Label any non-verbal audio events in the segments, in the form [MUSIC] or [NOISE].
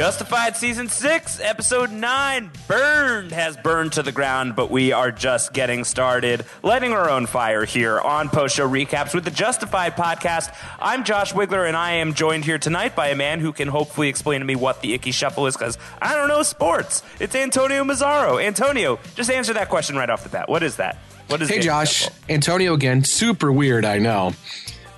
Justified Season 6, Episode 9, Burned has burned to the ground, but we are just getting started, lighting our own fire here on Post Show Recaps with the Justified podcast. I'm Josh Wigler, and I am joined here tonight by a man who can hopefully explain to me what the Ickey Shuffle is, because I don't know sports. It's Antonio Mazzaro. Antonio, just answer that question right off the bat. What is that? What is Hey the Josh, Shuffle? Antonio again. Super weird, I know.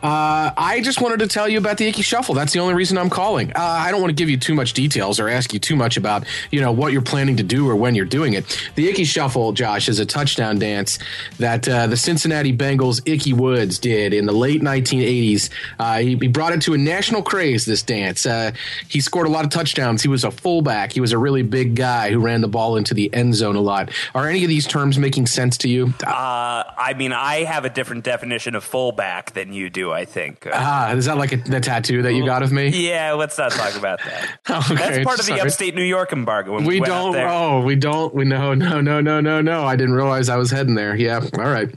Uh, I just wanted to tell you about the Ickey Shuffle. That's the only reason I'm calling. Uh, I don't want to give you too much details or ask you too much about you know what you're planning to do or when you're doing it. The Ickey Shuffle, Josh, is a touchdown dance that uh, the Cincinnati Bengals Ickey Woods did in the late 1980s. Uh, he, he brought it to a national craze. This dance. Uh, he scored a lot of touchdowns. He was a fullback. He was a really big guy who ran the ball into the end zone a lot. Are any of these terms making sense to you? Uh, I mean, I have a different definition of fullback than you do, I think. Uh, Ah, is that like a, the tattoo that you got of me? yeah, let's not talk about that. [LAUGHS] Okay, That's part of the upstate New York embargo. when We went don't. Oh, we don't. We no, no, no, no, no, no. I didn't realize I was heading there. Yeah. All right.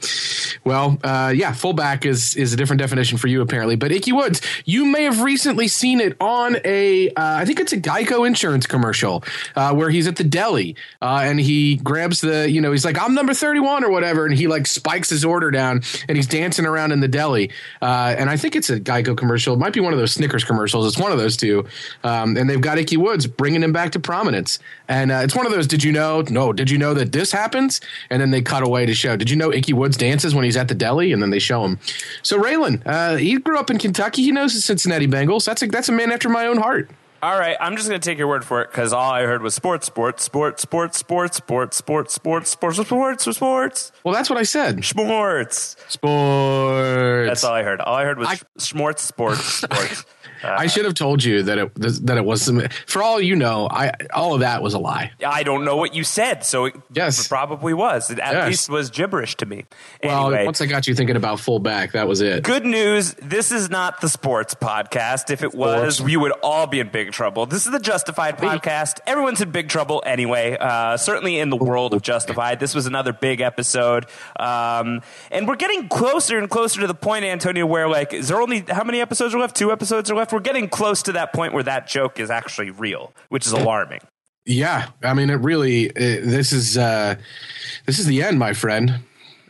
Well, uh, yeah. Fullback is is a different definition for you apparently. But Ickey Woods, you may have recently seen it on a. Uh, I think it's a Geico insurance commercial uh, where he's at the deli uh, and he grabs the. You know, he's like, "I'm number thirty one or whatever," and he like spikes his order down and he's dancing around in the deli. Uh, and I think it's a Geico commercial. It might be one of those Snickers commercials. It's one of those two. Um, and they've got Ickey Woods bringing him back to prominence. And uh, it's one of those. Did you know? No. Did you know that this happens? And then they cut away to show. Did you know Ickey Woods dances when he's at the deli? And then they show him. So Raylan, uh, he grew up in Kentucky. He knows the Cincinnati Bengals. That's a that's a man after my own heart. All right, I'm just going to take your word for it because all I heard was sports, sports, sports, sports, sports, sports, sports, sports, sports, sports, sports, Well, that's what I said. sports. Sports. That's all I heard. All I heard was schmorts, sports, sports. I should have told you that it that it was some. For all you know, I all of that was a lie. I don't know what you said, so it Yes. probably was. It at Yes. least was gibberish to me. Well, Anyway, once I got you thinking about fullback, that was it. Good news. This is not the sports podcast. If it was, you would all be in big trouble. This is the Justified podcast. Everyone's in big trouble anyway, uh, certainly in the world of Justified. This was another big episode. Um, and we're getting closer and closer to the point, Antonio, where, like, is there only how many episodes are left? Two episodes are left. We're getting close to that point where that joke is actually real, which is alarming. Yeah, I mean, it really. Uh, this is uh, this is the end, my friend.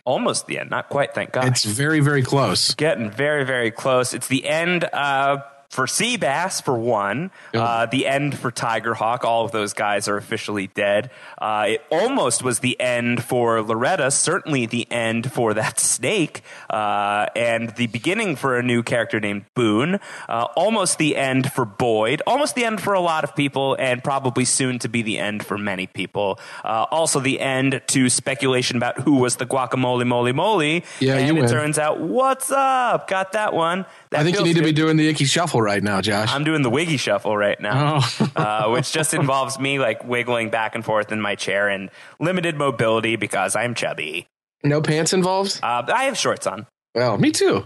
Almost the end. Not quite, thank God. It's very, very close. getting very, very close. It's the end uh, for Seabass, for one. Uh, the end for Tiger Hawk. All of those guys are officially dead. Uh, it almost was the end for Loretta. Certainly the end for that [LAUGHS] snake. Uh, and the beginning for a new character named Boone. Uh, almost the end for Boyd. Almost the end for a lot of people, and probably soon to be the end for many people. Uh, also, the end to speculation about who was the guacamole moly moly. Yeah, and you it win. turns out, what's up? Got that one. That I think you need to be doing the icky shuffle right now, Josh. I'm doing the wiggy shuffle right now, Oh. [LAUGHS] uh, which just involves me like wiggling back and forth in my chair and limited mobility because I'm chubby. no pants involved. Uh, I have shorts on. Well, me too.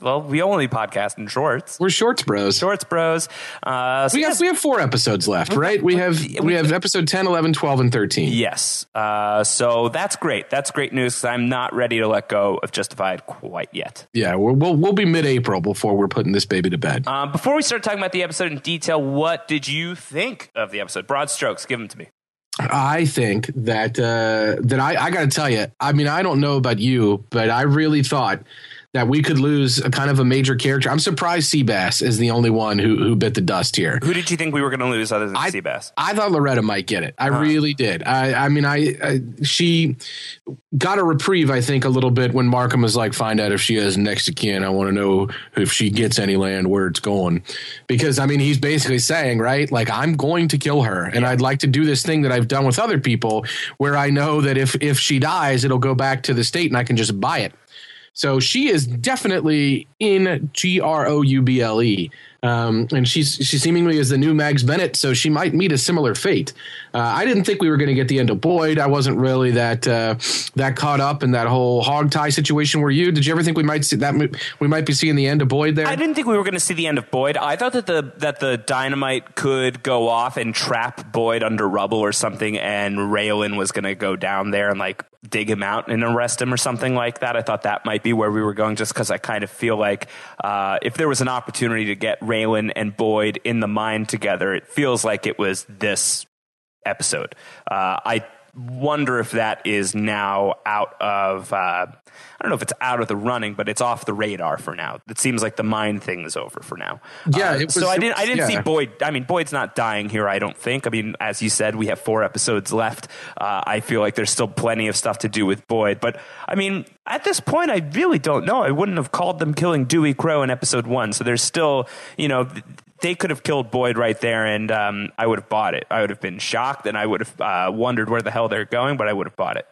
Well, we only podcast in shorts. We're shorts, bros. Shorts, bros. Uh, so We yes, have we have four episodes left, right? We have we have episode 10, 11, 12, and 13. Yes. Uh, so that's great. That's great news because I'm not ready to let go of Justified quite yet. Yeah, we'll we'll, we'll be mid-April before we're putting this baby to bed. Um, before we start talking about the episode in detail, what did you think of the episode? Broad strokes, give them to me. I think that uh, that I, I got to tell you. I mean, I don't know about you, but I really thought that we could lose a kind of a major character. I'm surprised Seabass is the only one who who bit the dust here. Who did you think we were going to lose other than I- Seabass? I thought Loretta might get it. I really did. I, I mean, I, I she got a reprieve. I think a little bit when Markham was like, "Find out if she has next of kin. I want to know if she gets any land, where it's going." Because I mean, he's basically saying, right, like I'm going to kill her, and I'd like to do this thing that I've done with other people, where I know that if if she dies, it'll go back to the state, and I can just buy it. So she is definitely in G R O U B L E. Um, and she's she seemingly is the new Mags Bennett, so she might meet a similar fate. Uh, I didn't think we were going to get the end of Boyd. I wasn't really that uh, that caught up in that whole hog tie situation. Were you? Did you ever think we might see that we might be seeing the end of Boyd there? I didn't think we were going to see the end of Boyd. I thought that the that the dynamite could go off and trap Boyd under rubble or something, and Raylan was going to go down there and like dig him out and arrest him or something like that. I thought that might be where we were going, just because I kind of feel like uh, if there was an opportunity to get Raylan and Boyd in the mine together, it feels like it was this episode. Uh, I wonder if that is now out of uh, I don't know if it's out of the running, but it's off the radar for now. It seems like the mine thing is over for now. Yeah. Uh, Was, so I didn't I didn't yeah. see Boyd. I mean, Boyd's not dying here. I don't think. I mean, as you said, we have four episodes left. Uh, I feel like there's still plenty of stuff to do with Boyd, but I mean, at this point, I really don't know. I wouldn't have called them killing Dewey Crowe in episode one. So there's still, you know. Th- they could have killed Boyd right there, and um, I would have bought it. I would have been shocked, and I would have uh, wondered where the hell they're going, but I would have bought it.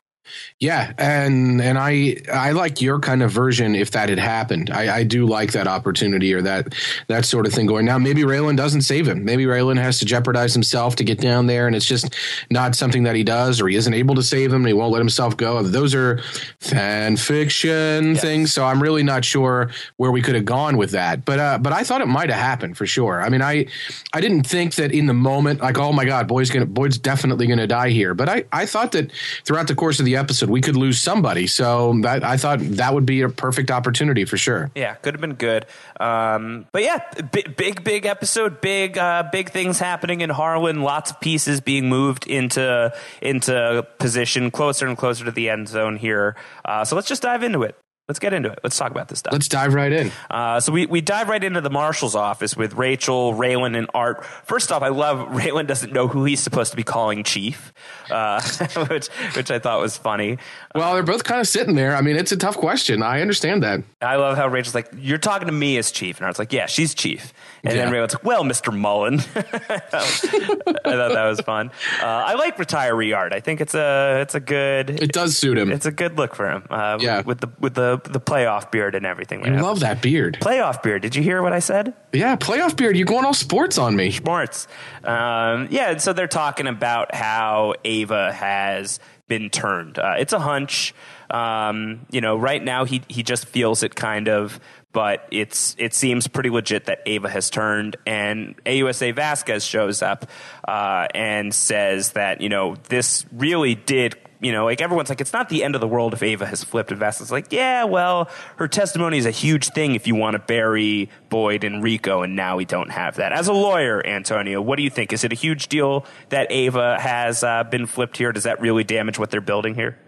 Yeah, and and I I like your kind of version if that had happened. I, I do like that opportunity or that that sort of thing going. Now maybe Raylan doesn't save him. Maybe Raylan has to jeopardize himself to get down there, and it's just not something that he does, or he isn't able to save him. and He won't let himself go. Those are fan fiction Yes. things. So I'm really not sure where we could have gone with that. But uh, but I thought it might have happened for sure. I mean, I I didn't think that in the moment, like oh my god, Boyd's gonna Boyd's definitely gonna die here. But I I thought that throughout the course of the episode we could lose somebody. So that, I thought that would be a perfect opportunity for sure. Yeah, could have been good. Um, but yeah, big, big, big episode. Big, uh, big things happening in Harlan. Lots of pieces being moved into into position, closer and closer to the end zone here. Uh, so let's just dive into it. Let's get into it. Let's talk about this stuff. Let's dive right in. Uh, so we, we dive right into the marshal's office with Rachel, Raylan, and Art. First off, I love [LAUGHS] Raylan doesn't know who he's supposed to be calling chief, uh, [LAUGHS] which which I thought was funny. Well, they're both kind of sitting there. I mean, it's a tough question. I understand that. I love how Rachel's like, "You're talking to me as chief," and Art's like, "Yeah, she's chief." And then Raylan's like, "Well, Mister Mullen." [LAUGHS] I thought that was fun. Uh, I like retiree art. I think it's a it's a good It does suit him. it's a good look for him. Uh, Yeah. with the with the the playoff beard and everything. I love that beard. playoff beard. Did you hear what I said? Yeah, playoff beard. You're going all sports on me. Sports. Um, yeah, and so they're talking about how Ava has been turned. Uh, it's a hunch. Um, you know, right now he he just feels it kind of, but it's it seems pretty legit that Ava has turned. And AUSA Vasquez shows up uh, and says that you know this really did you know, like everyone's like, it's not the end of the world if Ava has flipped. And Vasquez is like, yeah, well, her testimony is a huge thing if you want to bury Boyd and Rico, and now we don't have that. As a lawyer, Antonio, what do you think? Is it a huge deal that Ava has uh, been flipped here? Does that really damage what they're building here?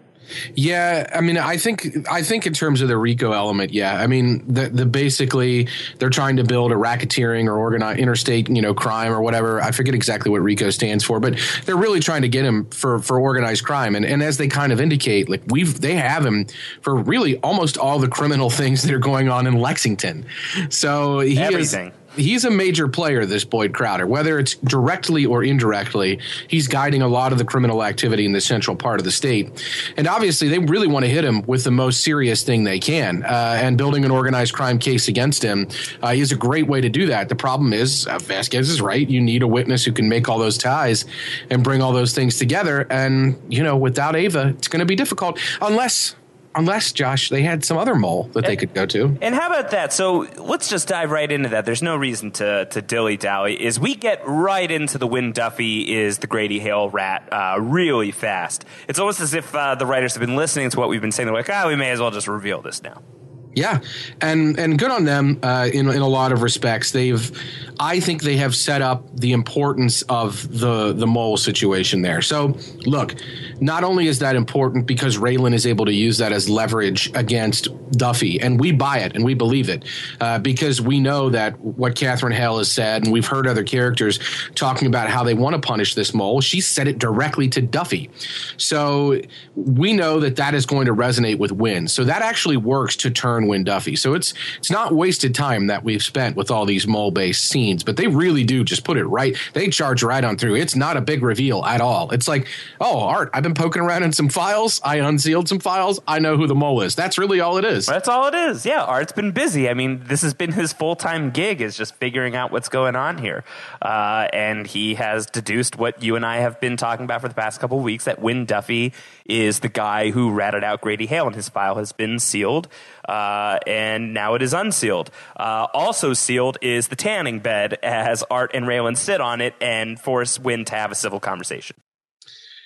Yeah, I mean, I think I think in terms of the RICO element, yeah. I mean, the the basically they're trying to build a racketeering or organized interstate, you know, crime or whatever. I forget exactly what RICO stands for, but they're really trying to get him for for organized crime. And and as they kind of indicate, like we've they have him for really almost all the criminal [LAUGHS] things that are going on in Lexington. So he Everything. is he's a major player, this Boyd Crowder. Whether it's directly or indirectly, he's guiding a lot of the criminal activity in the central part of the state. And obviously, they really want to hit him with the most serious thing they can. Uh, and building an organized crime case against him uh, is a great way to do that. The problem is, uh, Vasquez is right. You need a witness who can make all those ties and bring all those things together. And, you know, without Ava, it's going to be difficult. Unless. Unless Josh, they had some other mole that they could go to. And how about that? So let's just dive right into that. There's no reason to to dilly dally. Is we get right into the Wynn Duffy is the Grady Hale rat uh, really fast. It's almost as if uh, the writers have been listening to what we've been saying. They're like, ah, we may as well just reveal this now. Yeah, and and good on them uh, in in a lot of respects. They've, I think they have set up the importance of the the mole situation there. So look, not only is that important because Raylan is able to use that as leverage against Duffy, and we buy it and we believe it uh, because we know that what Catherine Hale has said, and we've heard other characters talking about how they want to punish this mole. She said it directly to Duffy, so we know that that is going to resonate with Wynn. So that actually works to turn Wynn Duffy. So it's it's not wasted time that we've spent with all these mole based scenes, but they really do just put it right. They charge right on through. It's not a big reveal at all. It's like, oh, Art, I've been poking around in some files. I unsealed some files. I know who the mole is. That's really all it is. That's all it is. Yeah, Art's been busy. I mean, this has been his full time gig is just figuring out what's going on here, uh, and he has deduced what you and I have been talking about for the past couple weeks that Wynn Duffy is the guy who ratted out Grady Hale, and his file has been sealed, uh, and now it is unsealed. Uh, also sealed is the tanning bed as Art and Raylan sit on it and force Wynn to have a civil conversation.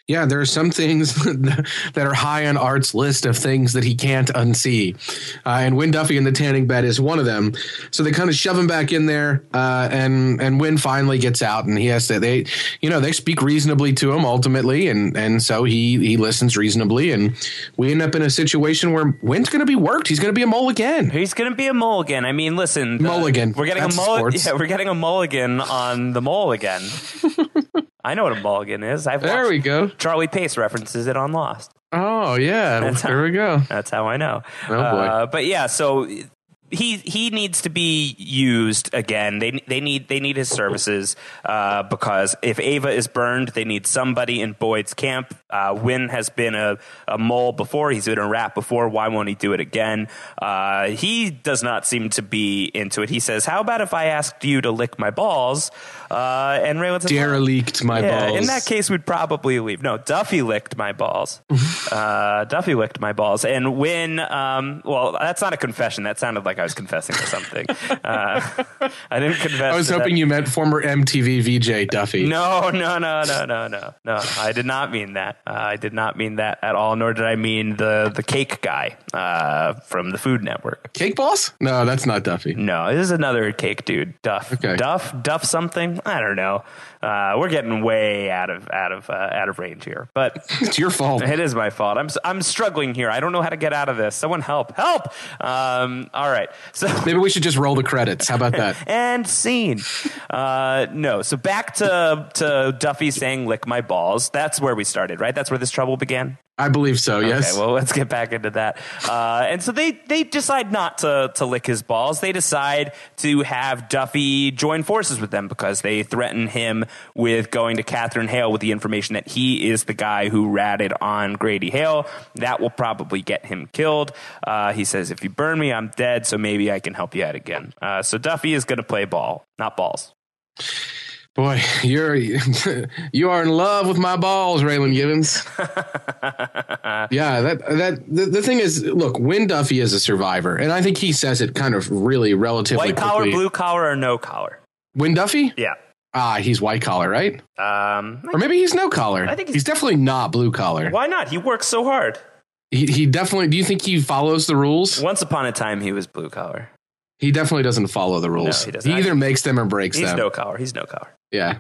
Yeah, there are some things [LAUGHS] that are high on Art's list of things that he can't unsee. Uh, and Wynn Duffy in the tanning bed is one of them. So they kind of shove him back in there, uh, and and Wynn finally gets out, and he has to. They, you know, they speak reasonably to him ultimately, and and so he he listens reasonably, and we end up in a situation where Wynn's going to be worked. He's going to be a mulligan. He's going to be a mulligan. I mean, listen, mulligan. we're getting That's a mulligan. Yeah, we're getting a mulligan on the mulligan. [LAUGHS] I know what a mulligan is. I've There we go. Charlie Pace references it on Lost. Oh yeah, [LAUGHS] That's how- there we go. That's how I know. Oh, boy. Uh, but yeah, so he he needs to be used again. They they need they need his services uh, because if Ava is burned, they need somebody in Boyd's camp. Uh, Wynn has been a, a mole before. He's been a rat before. Why won't he do it again? Uh, he does not seem to be into it. He says, "How about if I asked you to lick my balls?" Uh, and Raylan says, Derelict my yeah, balls. in that case, we'd probably leave. No, Duffy licked my balls. [LAUGHS] uh, Duffy licked my balls. And when, um, well, that's not a confession. That sounded like I was confessing to something. Uh, I didn't confess. I was to that. hoping you meant former MTV VJ Duffy. No, no, no, no, no, no, no. I did not mean that. Uh, I did not mean that at all. Nor did I mean the the cake guy uh, from the Food Network. Cake Boss? No, that's not Duffy. No, this is another cake dude. Duff. Okay. Duff. Duff something. I don't know. Uh, we're getting way out of out of uh, out of range here, but [LAUGHS] It's your fault. it is my fault. I'm I'm struggling here. I don't know how to get out of this. Someone help! Help! Um, all right. So [LAUGHS] Maybe we should just roll the credits. How about that? [LAUGHS] and scene. Uh, no. So back to to Duffy saying "lick my balls." That's where we started, right? That's where this trouble began. I believe so. Yes. Okay, well, let's get back into that. Uh, and so they they decide not to to lick his balls. They decide to have Duffy join forces with them because they threaten him with going to Catherine Hale with the information that he is the guy who ratted on Grady Hale. That will probably get him killed. Uh, he says, "If you burn me, I'm dead. So maybe I can help you out again." Uh, so Duffy is going to play ball, not balls. Boy, you're [LAUGHS] you are in love with my balls, Raylan Givens. [LAUGHS] yeah, that that the, the thing is, look, Wynn Duffy is a survivor, and I think he says it kind of really relatively White collar, blue collar, or no collar? Wynn Duffy? Yeah. Ah, he's white collar, right? Um, Or maybe he's no collar. I think he's- he's definitely not blue collar. why not? He works so hard. He he definitely. Do you think he follows the rules? Once upon a time, he was blue collar. He definitely doesn't follow the rules. he doesn't. He either makes them or breaks He's them. no collar. He's no collar. yeah,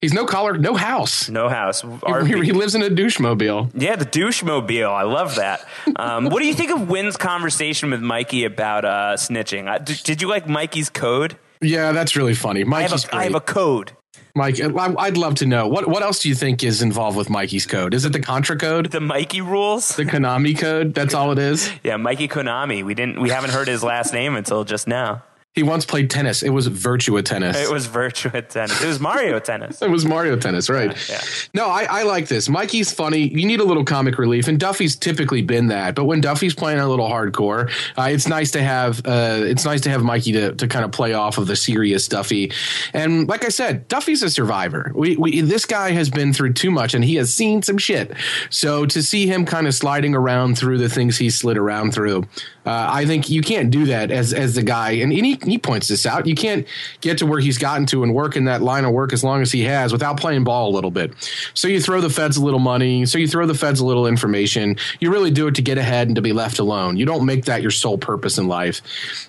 he's no collar, no house. No house. He, he lives in a douche mobile. yeah, the douche mobile. I love that. Um, what do you think of Wynn's conversation with Mikey about uh, snitching? Uh, did, did you like Mikey's code? Yeah, that's really funny. I have, a, I have a code. Mike, I'd love to know what what else do you think is involved with Mikey's code? Is it the Contra code, The Mikey rules. the Konami code? That's all it is. [LAUGHS] Yeah, Mikey Konami. We didn't. We haven't heard his last name until just now. He once played tennis. It was Virtua Tennis. It was Virtua Tennis. It was Mario Tennis. [LAUGHS] It was Mario Tennis, right? Yeah. No, I, I like this. Mikey's funny. You need a little comic relief, and Duffy's typically been that. But when Duffy's playing a little hardcore, uh, it's nice to have uh, it's nice to have Mikey to, to kind of play off of the serious Duffy. And like I said, Duffy's a survivor. We, we this guy has been through too much, and he has seen some shit. So to see him kind of sliding around through the things he slid around through, uh, I think you can't do that as as the guy. And he, he points this out. You can't get to where he's gotten to and work in that line of work as long as he has without playing ball a little bit. So you throw the feds a little money. So you throw the feds a little information. You really do it to get ahead and to be left alone. You don't make that your sole purpose in life.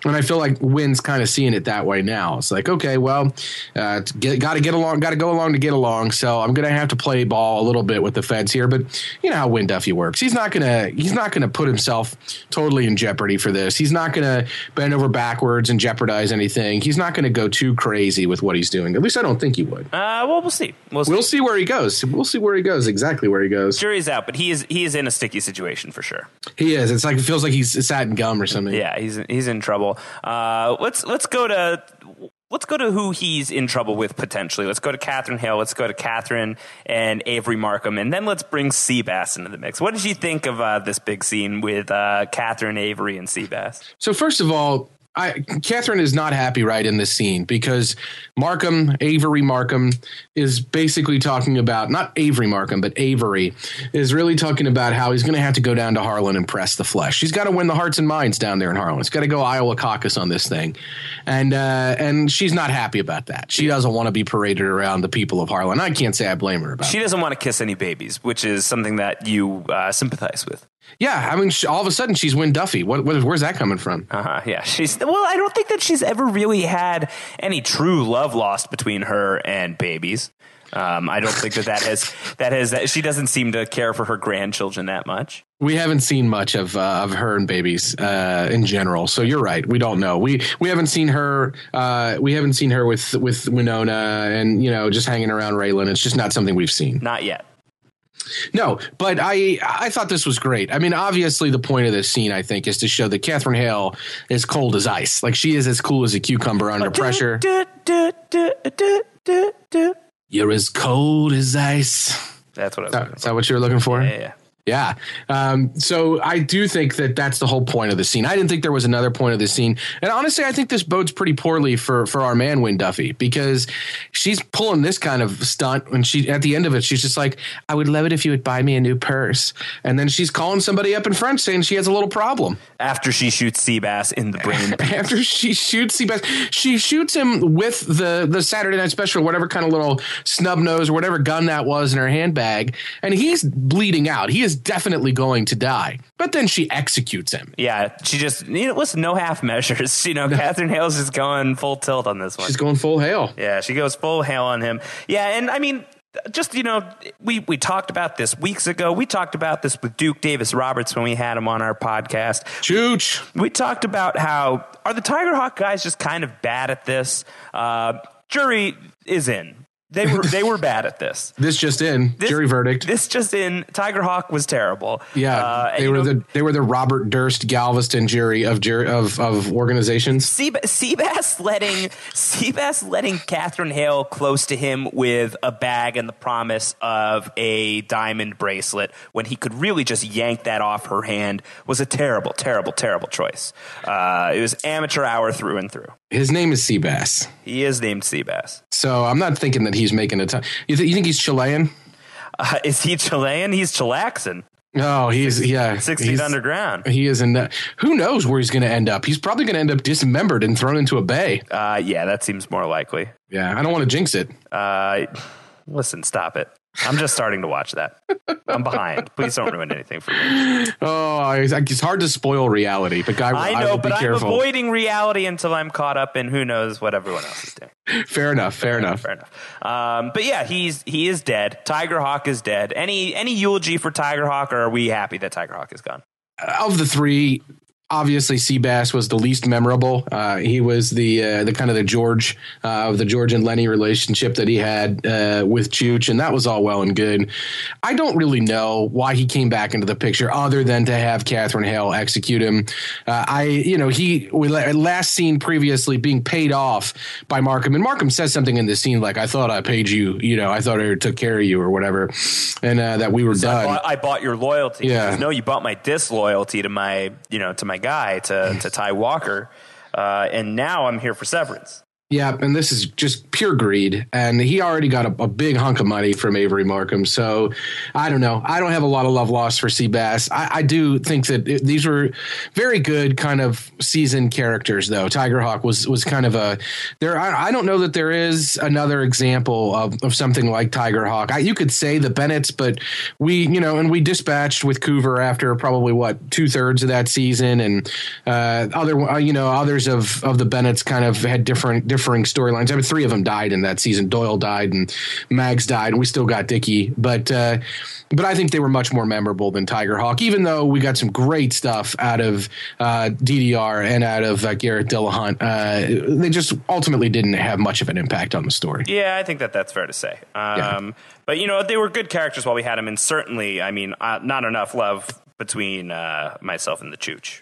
And I feel like Wynn's kind of seeing it that way now. It's like, okay, well, uh, got to get along, got to go along to get along. So I'm going to have to play ball a little bit with the feds here. But you know how Wynn Duffy works. He's not gonna he's not gonna put himself totally in jeopardy for this. He's not gonna bend over backwards and jeopardize anything. He's not gonna go too crazy with what he's doing. At least I don't think he would. Uh, well, we'll see. We'll see. We'll see where he goes. We'll see where he goes. Exactly where he goes. Jury's out, but he is he is in a sticky situation for sure. He is. It's like it feels like he's sat in gum or something. Yeah, he's he's in trouble. Uh, let's let's go to let's go to who he's in trouble with potentially. Let's go to Catherine Hale. Let's go to Catherine and Avery Markham, and then let's bring Seabass into the mix. What did you think of uh, this big scene with uh, Catherine, Avery, and Seabass? So first of all, I, Catherine is not happy right in this scene because Markham, Avery Markham, is basically talking about not Avery Markham, but Avery is really talking about how he's going to have to go down to Harlan and press the flesh. He's got to win the hearts and minds down there in Harlan. He's got to go Iowa caucus on this thing, and uh, and she's not happy about that. She doesn't want to be paraded around the people of Harlan. I can't say I blame her about. She doesn't want to kiss any babies, which is something that you uh, sympathize with. Yeah, I mean, she, all of a sudden she's Wynn Duffy. What, what, where's that coming from? Uh-huh, yeah, she's well. I don't think that she's ever really had any true love lost between her and babies. Um, I don't think that that has [LAUGHS] that has. that, She doesn't seem to care for her grandchildren that much. We haven't seen much of uh, of her and babies uh, in general, so you're right. We don't know. We we haven't seen her. Uh, we haven't seen her with with Winona and you know just hanging around Raylan. It's just not something we've seen. Not yet. No, but I I thought this was great. I mean, obviously the point of this scene I think is to show that Catherine Hale is cold as ice. Like she is as cool as a cucumber under pressure. You're as cold as ice. That's what I was. Is that, is that what you were looking for? Yeah, yeah. Yeah. Um, so I do think that that's the whole point of the scene. I didn't think there was another point of the scene. And honestly, I think this bodes pretty poorly for, for our man, Wynn Duffy, because she's pulling this kind of stunt when she, at the end of it, she's just like, I would love it if you would buy me a new purse. And then she's calling somebody up in French saying she has a little problem. After she shoots Seabass in the brain. [LAUGHS] After she shoots Seabass, she shoots him with the, the Saturday Night Special, whatever kind of little snub nose or whatever gun that was in her handbag. And he's bleeding out. He is definitely going to die. But then she executes him. yeah, she just you know, listen, no half measures. [LAUGHS] You know, Catherine Hale's just going full tilt on this one. She's going full hail. Yeah, she goes full hail on him. Yeah, and I mean, just you know, we we talked about this weeks ago. We talked about this with Duke Davis Roberts when we had him on our podcast. Chooch. We talked about how are the Tiger Hawk guys just kind of bad at this. Uh, jury is in. They were they were [LAUGHS] bad at this. This just in. This- jury verdict. This just in. Tiger Hawk was terrible. yeah, Uh, they were know, the they were the Robert Durst Galveston jury of jury of of organizations. Seabass letting Seabass letting Catherine Hale close to him with a bag and the promise of a diamond bracelet when he could really just yank that off her hand was a terrible, terrible, terrible choice. Uh, it was amateur hour through and through. His name is Seabass, He is named Seabass. so I'm not thinking that he's making a ton. You, th- you think he's Chilean? Uh, is he Chilean? He's Chilaxin. Oh, he's yeah, Six he's- feet underground. He is in. Who knows where he's going to end up? He's probably going to end up dismembered and thrown into a bay. Uh, yeah, that seems more likely. Yeah, I don't want to jinx it. Uh, listen, stop it. I'm just starting to watch that. I'm behind. Please don't ruin anything for me. Oh, it's, hard to spoil reality, but guy, I I know, be but I'm careful. avoiding reality until I'm caught up in who knows what everyone else is doing. fair enough. Fair enough. Fair enough. Um, but yeah, he's he is dead. Tiger Hawk is dead. Any any eulogy for Tiger Hawk, or are we happy that Tiger Hawk is gone? of the three, obviously Seabass was the least memorable. Uh, he was the uh, the kind of the George uh, of the George and Lenny relationship that he had uh, with Chooch, and that was all well and good. I don't really know why he came back into the picture, other than to have Catherine Hale execute him. Uh, I, you know, he we last seen previously being paid off by Markham, and Markham says something in the scene like, "I thought I paid you, you know, I thought I took care of you or whatever," and uh, that we were I done. bought, I bought your loyalty. Yeah. No, you bought my disloyalty to my you know to my guy to to Ty Walker, uh, and now I'm here for severance. Yeah, and this is just pure greed. And he already got a, a big hunk of money from Avery Markham. So I don't know. I don't have a lot of love lost for Seabass. I, I do think that it, these were very good kind of seasoned characters, though. Tiger Hawk was was kind of a there. I, I don't know that there is another example of, of something like Tiger Hawk. I, you could say the Bennett's, but we, you know, and we dispatched with Coover after probably what two thirds of that season, and uh, other, uh, you know, others of of the Bennett's kind of had different differing storylines. I mean, three of them died in that season. Doyle died, and Mags died, and we still got Dickey, but. Uh, but I think they were much more memorable than Tiger Hawk, even though we got some great stuff out of uh, DDR and out of uh, Garret Dillahunt. Uh, they just ultimately didn't have much of an impact on the story. Yeah, I think that that's fair to say. Um, But you know, they were good characters while we had them, and certainly, I mean, uh, not enough love between uh, myself and the Chooch.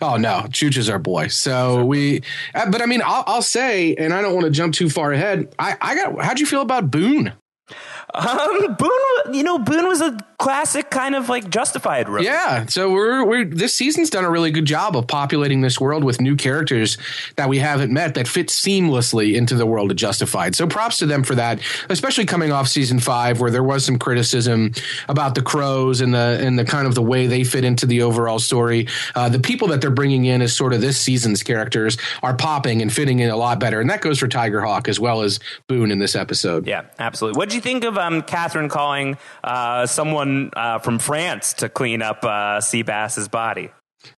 Oh no, Chooch is our boy. So we, uh, but I mean, I'll, I'll say, and I don't want to jump too far ahead. I, I got. How'd you feel about Boone? Um, Boone, you know, Boone was a classic kind of like justified room. Yeah, so we're we're this season's done a really good job of populating this world with new characters that we haven't met that fit seamlessly into the world of Justified. So props to them for that, especially coming off season five where there was some criticism about the Crowes and the and the kind of the way they fit into the overall story. Uh, the people that they're bringing in as sort of this season's characters are popping and fitting in a lot better, and that goes for Tiger Hawk as well as Boone in this episode. Yeah, absolutely. What do you think of um, Catherine calling uh, someone uh, from France to clean up uh, Seabass's body?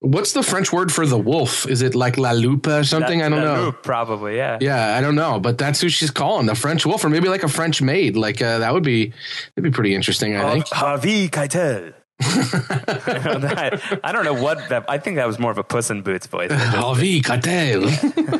What's the French word for the wolf? Is it like La Loupe or something? La- I don't La know. Loupe, probably, yeah. Yeah, I don't know, but that's who she's calling the French wolf, or maybe like a French maid. Like uh, that would be that'd be pretty interesting. I think. Harvey Keitel. [LAUGHS] I don't know what that. I think that was more of a Puss in Boots voice. [LAUGHS] Harvey Keitel.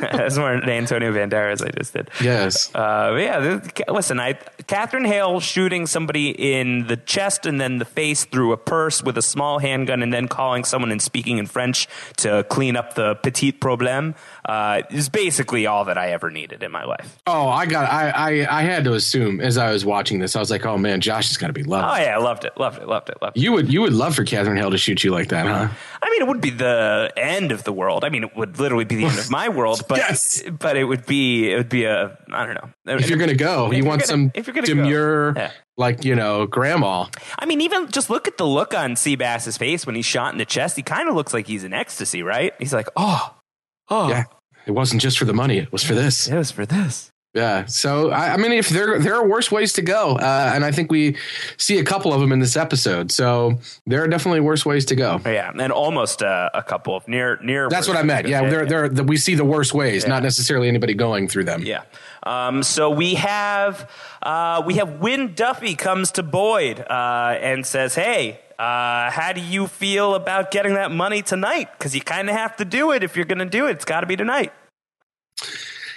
[LAUGHS] That's more an Antonio Banderas I just did. Yes. Uh, yeah, listen, I Catherine Hale shooting somebody in the chest and then the face through a purse with a small handgun, and then calling someone and speaking in French to clean up the petit problème uh, is basically all that I ever needed in my life. Oh, I got. I, I I had to assume as I was watching this, I was like, oh man, Josh has got to be loved. Oh yeah, I loved it, loved it, loved it, loved it. You would you would love for Catherine Hale to shoot you like that, huh? I mean, it would be the end of the world. I mean, it would literally be the end of my world, but Yes. but it would be it would be a I don't know. If you're gonna go, If you want gonna- some if you're gonna go, demure, yeah. like you know, grandma. I mean, even just look at the look on Seabass's face when he's shot in the chest. He kind of looks like he's in ecstasy, right? He's like, oh, oh, Yeah, it wasn't just for the money; it was for this. it was for this. Yeah. So I, I mean, if there there are worse ways to go, uh, and I think we see a couple of them in this episode. So there are definitely worse ways to go. Yeah, and almost uh, a couple of near near. That's what I meant. Yeah, there there the, we see the worst ways, not necessarily anybody going through them. Yeah. Um, so we have uh, we have Wynn Duffy comes to Boyd uh, and says, "Hey, uh, how do you feel about getting that money tonight? Because you kind of have to do it if you're going to do it. It's got to be tonight."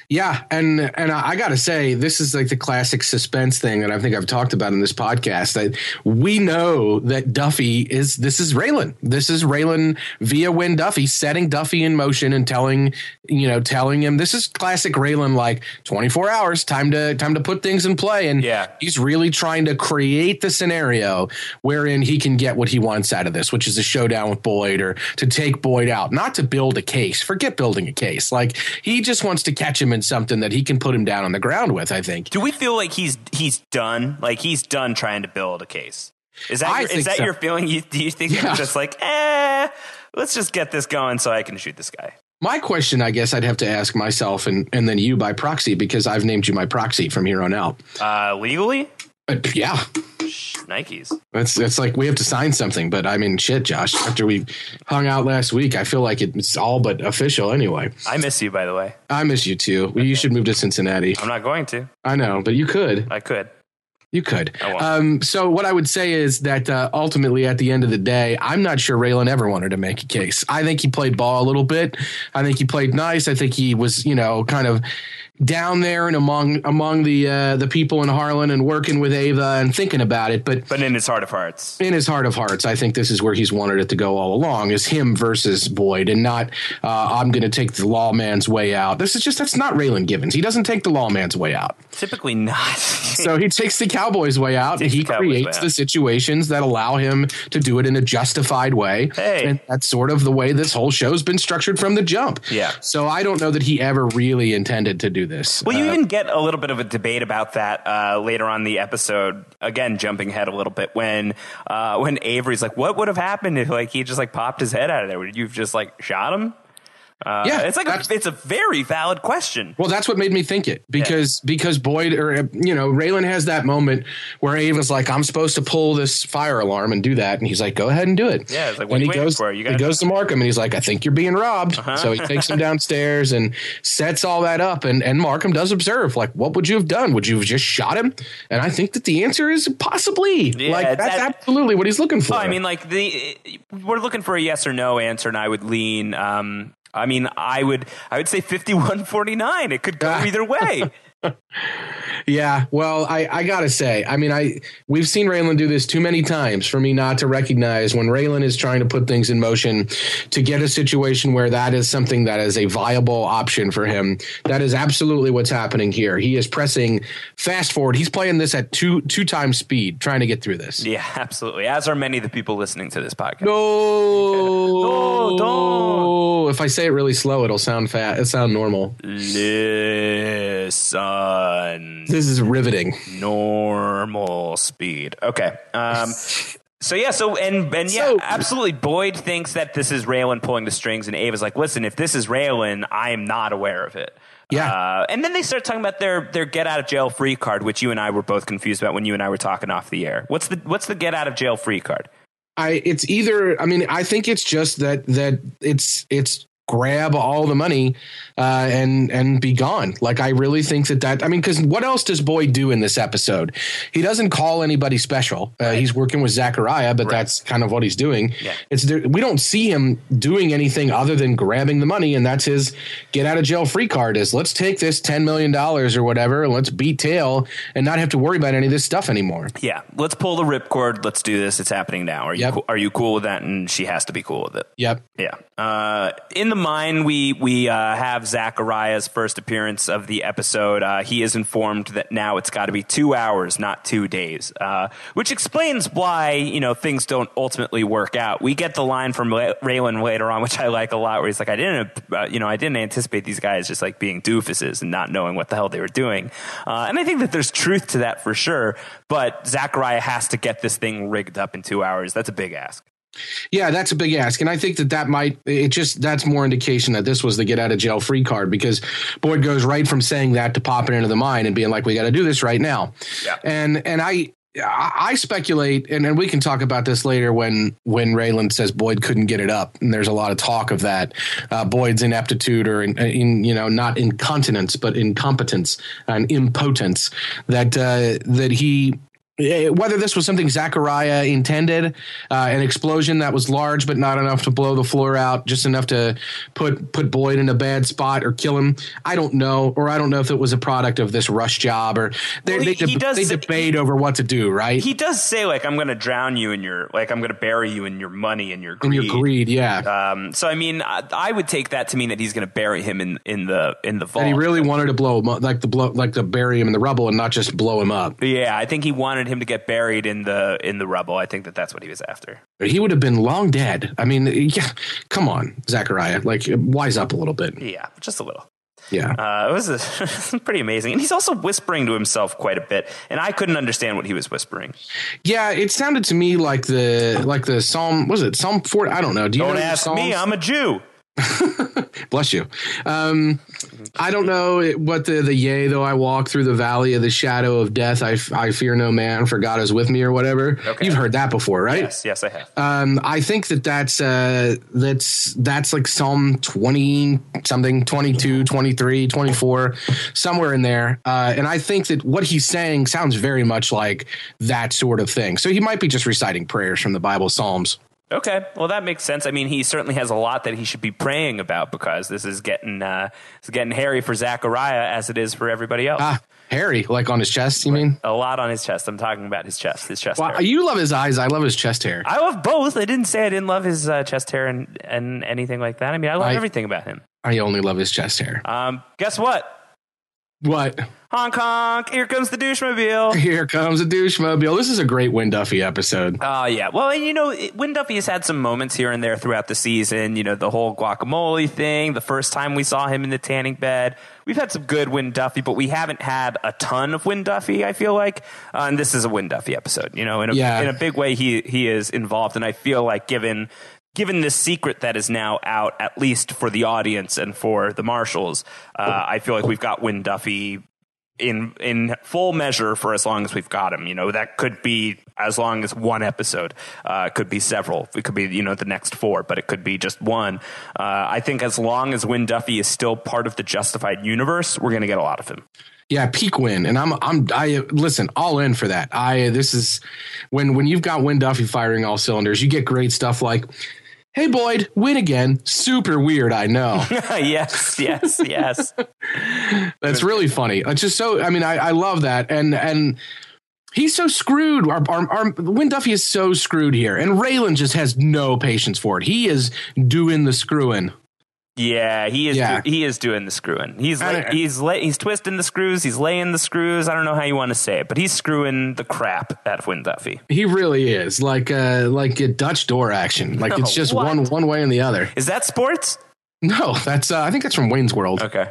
Yeah, and and I, got to say, this is like the classic suspense thing that I think I've talked about in this podcast. That we know that Duffy is this is Raylan. This is Raylan via Wynn Duffy setting Duffy in motion and telling you know telling him this is classic Raylan. Like twenty four hours, time to time to put things in play, and Yeah. he's really trying to create the scenario wherein he can get what he wants out of this, which is a showdown with Boyd or to take Boyd out, not to build a case. Forget building a case. Like he just wants to catch him in something that he can put him down on the ground with. I think. Do we feel like he's he's done? Like he's done trying to build a case? Is that I your, is that so. your feeling? You, do you think Yeah. he's just like, eh, let's just get this going so I can shoot this guy? My question, I guess, I'd have to ask myself and and then you by proxy because I've named you my proxy from here on out. Uh, legally, But yeah, Nikes. it's it's like we have to sign something. But I mean, shit, Josh. After we hung out last week, I feel like it's all but official anyway. I miss you, by the way. I miss you too. Well, You should move to Cincinnati. I'm not going to. I know, but you could. I could. You could. Um, so what I would say is that uh, ultimately, at the end of the day, I'm not sure Raylan ever wanted to make a case. I think he played ball a little bit. I think he played nice. I think he was, you know, kind of down there and among among the uh, the people in Harlan and working with Ava and thinking about it. But But in his heart of hearts, in his heart of hearts, I think this is where he's wanted it to go all along: is him versus Boyd, and not uh, I'm going to take the lawman's way out. This is just that's not Raylan Givens. He doesn't take the lawman's way out. typically not. [LAUGHS] So he takes the Cowboys way out. He the creates the situations that allow him to do it in a justified way. Hey. And that's sort of the way this whole show's been structured from the jump. Yeah. So I don't know that he ever really intended to do this. Well, you Uh, even get a little bit of a debate about that uh, later on the episode. Again, jumping ahead a little bit when uh, when Avery's like, "What would have happened if like he just like popped his head out of there? Would you have just like shot him?" Uh, Yeah, it's like a, it's a very valid question. Well, that's what made me think it because because Boyd or uh, you know Raylan has that moment where Ava's like, "I'm supposed to pull this fire alarm and do that," and he's like, "Go ahead and do it." Yeah, it's like, and he goes for? You he goes to Markham and he's like, "I think you're being robbed." Uh-huh. So he takes him downstairs and sets all that up, and and Markham does observe like, "What would you have done? Would you have just shot him?" And I think that the answer is possibly Yeah, like that's that- absolutely what he's looking for. I mean, like the we're looking for a yes or no answer, and I would lean. Um, I mean, I would I would say fifty one forty nine. It could go [LAUGHS] either way. [LAUGHS] Yeah, well, I, I gotta say, I mean, I we've seen Raylan do this too many times for me not to recognize when Raylan is trying to put things in motion to get a situation where that is something that is a viable option for him. That is absolutely what's happening here. He is pressing fast forward. He's playing this at two two times speed, trying to get through this. Yeah, [LAUGHS] absolutely. As are many of the people listening to this podcast. No, [LAUGHS] No, don't. If I say it really slow, it'll sound fat. It'll sound normal. Listen. This is riveting. normal speed. Okay. Um, [LAUGHS] so yeah, so and and yeah, So- absolutely. Boyd thinks that this is Raylan pulling the strings, and Ava's like, "Listen, if this is Raylan, I am not aware of it." Yeah. Uh, and then they start talking about their their get out of jail free card, which you and I were both confused about when you and I were talking off the air. What's the what's the get out of jail free card? I it's either I mean I think it's just that that it's it's grab all the money uh, and and be gone. Like I really think that that I mean because what else does Boyd do in this episode? He doesn't call anybody special. Uh, He's working with Zachariah, but that's kind of what he's doing. Yeah. It's there, we don't see him doing anything other than grabbing the money, and that's his get out of jail free card. Is let's take this ten million dollars or whatever, and let's beat tail and not have to worry about any of this stuff anymore. Yeah, let's pull the ripcord. Let's do this. It's happening now. Are you Yep. cool, are you cool with that? And she has to be cool with it. Yep. Yeah. Uh, in the mine, we we uh, have Zachariah's first appearance of the episode. Uh, he is informed that now it's got to be two hours, not two days, uh, which explains why you know things don't ultimately work out. We get the line from Ray- Raylan later on, [LAUGHS] which I like a lot, where he's like, "I didn't, uh, you know, I didn't anticipate these guys just like being doofuses and not knowing what the hell they were doing." Uh, and I think that there's truth to that for sure. But Zachariah has to get this thing rigged up in two hours. That's a big ask. Yeah, that's a big ask, and I think that that might it just that's more indication that this was the get out of jail free card because Boyd goes right from saying that to popping into the mine and being like, "We got to do this right now," Yeah. and and I. I speculate, and, and we can talk about this later when when Raylan says Boyd couldn't get it up, and there's a lot of talk of that uh, Boyd's ineptitude or in, in you know not incontinence but incompetence and impotence that uh, that he whether this was something Zachariah intended, uh, an explosion that was large but not enough to blow the floor out, just enough to put put Boyd in a bad spot or kill him. I don't know, or I don't know if it was a product of this rush job, or they Well, they, he- he deb- does they debate over what to do, right? he does say like I'm going to drown you in your like I'm going to bury you in your money and your greed. your greed, yeah. Um, so I mean, I, I would take that to mean that he's going to bury him in in the in the vault. and he really wanted to blow him up, like the blow, like to bury him in the rubble and not just blow him up. yeah, I think he wanted him to get buried in the in the rubble. I think that that's what he was after. He would have been long dead. I mean, yeah, come on, Zachariah, like wise up a little bit. Yeah, just a little. Yeah. Uh, it was a, [LAUGHS] pretty amazing, and he's also whispering to himself quite a bit, and I couldn't understand what he was whispering. Yeah, it sounded to me like the like the Psalm was it Psalm four? I don't know. Do you Don't ask me, I'm a Jew. [LAUGHS] Bless you. Um, I don't know what the the yea though I walk through the valley of the shadow of death. I, f- I fear no man, for God is with me, or whatever. Okay. You've heard that before, right? Yes, yes, I have. Um, I think that that's uh, that's that's like Psalm 20 something 22 23 24 somewhere in there uh, and I think that what he's saying sounds very much like that sort of thing so he might be just reciting prayers from the Bible Psalms Okay, well that makes sense. I mean, he certainly has a lot that he should be praying about because this is getting uh, it's getting hairy for Zachariah as it is for everybody else. ah Harry like on his chest you mean a lot on his chest. I'm talking about his chest, his chest well, hair. you love his eyes I love his chest hair I love both. I didn't say I didn't love his uh, chest hair and, and anything like that. I mean, I love I- everything about him. I only love his chest hair Um, guess what? What Hong Kong, Here comes the douchemobile. [LAUGHS] here comes a douchemobile this is a great Wynn Duffy episode Oh yeah. Well, and you know, Wynn Duffy has had some moments here and there throughout the season. You know, the whole guacamole thing. The first time we saw him in the tanning bed, we've had some good Wynn Duffy, but we haven't had a ton of Wynn Duffy. I feel like, uh, and this is a Wynn Duffy episode. You know, in a Yeah. in a big way, he he is involved, and I feel like given. Given this secret that is now out, at least for the audience and for the marshals, uh, I feel like we've got Wynn Duffy in in full measure for as long as we've got him. You know, that could be as long as one episode. Uh, it could be several. It could be you know the next four, but it could be just one. Uh, I think as long as Wynn Duffy is still part of the Justified universe, we're going to get a lot of him. Yeah, peak win, and I'm I'm I listen all in for that. I this is when when you've got Wynn Duffy firing all cylinders, you get great stuff like, "Hey Boyd, win again." Super weird, I know. [LAUGHS] yes, yes, yes. That's really funny. It's just so. I mean, I, I love that, and and he's so screwed. Our, our, our Wynn Duffy is so screwed here, and Raylan just has no patience for it. He is doing the screwing. Yeah, he is. Yeah. Do, he is doing the screwing. He's I la- don't- he's la- he's twisting the screws. He's laying the screws. I don't know how you want to say it, but he's screwing the crap out of Wynn Duffy. He really is like uh like a Dutch door action. [LAUGHS] Like No, it's just what? one one way and the other. Is that sports? No, that's uh, I think that's from Wayne's World. Okay.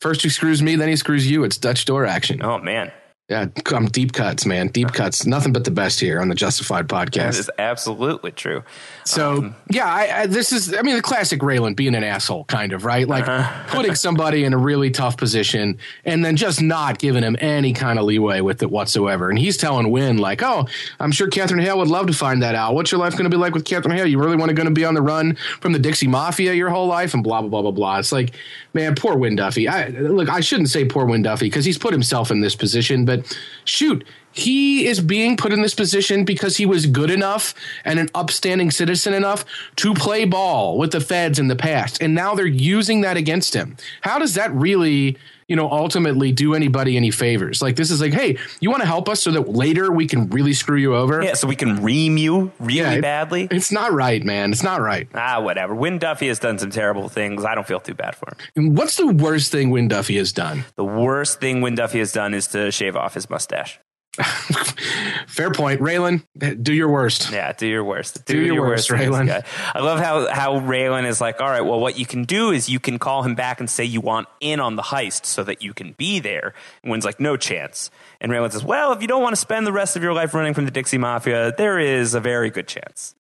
First he screws me, then he screws you. It's Dutch door action. Oh man, Yeah, I'm deep cuts, man. Deep uh-huh. cuts. Nothing but the best here on the Justified podcast. is absolutely true. So um, yeah, I, I, this is I mean the classic Raylan being an asshole, kind of right, like uh-huh. [LAUGHS] putting somebody in a really tough position and then just not giving him any kind of leeway with it whatsoever. And he's telling Wynn like, "Oh, I'm sure Catherine Hale would love to find that out. What's your life going to be like with Catherine Hale? You really want to going to be on the run from the Dixie Mafia your whole life?" And blah blah blah blah blah. It's like, man, poor Wynn Duffy. I look, I shouldn't say poor Wynn Duffy because he's put himself in this position, but shoot he is being put in this position because he was good enough and an upstanding citizen enough to play ball with the feds in the past. And now they're using that against him. How does that really, you know, ultimately do anybody any favors? Like, this is like, hey, you want to help us so that later we can really screw you over? Yeah, so we can ream you really Yeah, it- badly. It's not right, man. It's not right. Ah, whatever. Wynn Duffy has done some terrible things. I don't feel too bad for him. What's the worst thing Wynn Duffy has done? The worst thing Wynn Duffy has done is to shave off his mustache. [LAUGHS] Fair point. Raylan, do your worst. Yeah, do your worst. Do your worst, to Raylan. I love how how Raylan is like, all right, well, what you can do is you can call him back and say you want in on the heist so that you can be there. And Wynn's like, no chance. And Raylan says, well, if you don't want to spend the rest of your life running from the Dixie Mafia, there is a very good chance.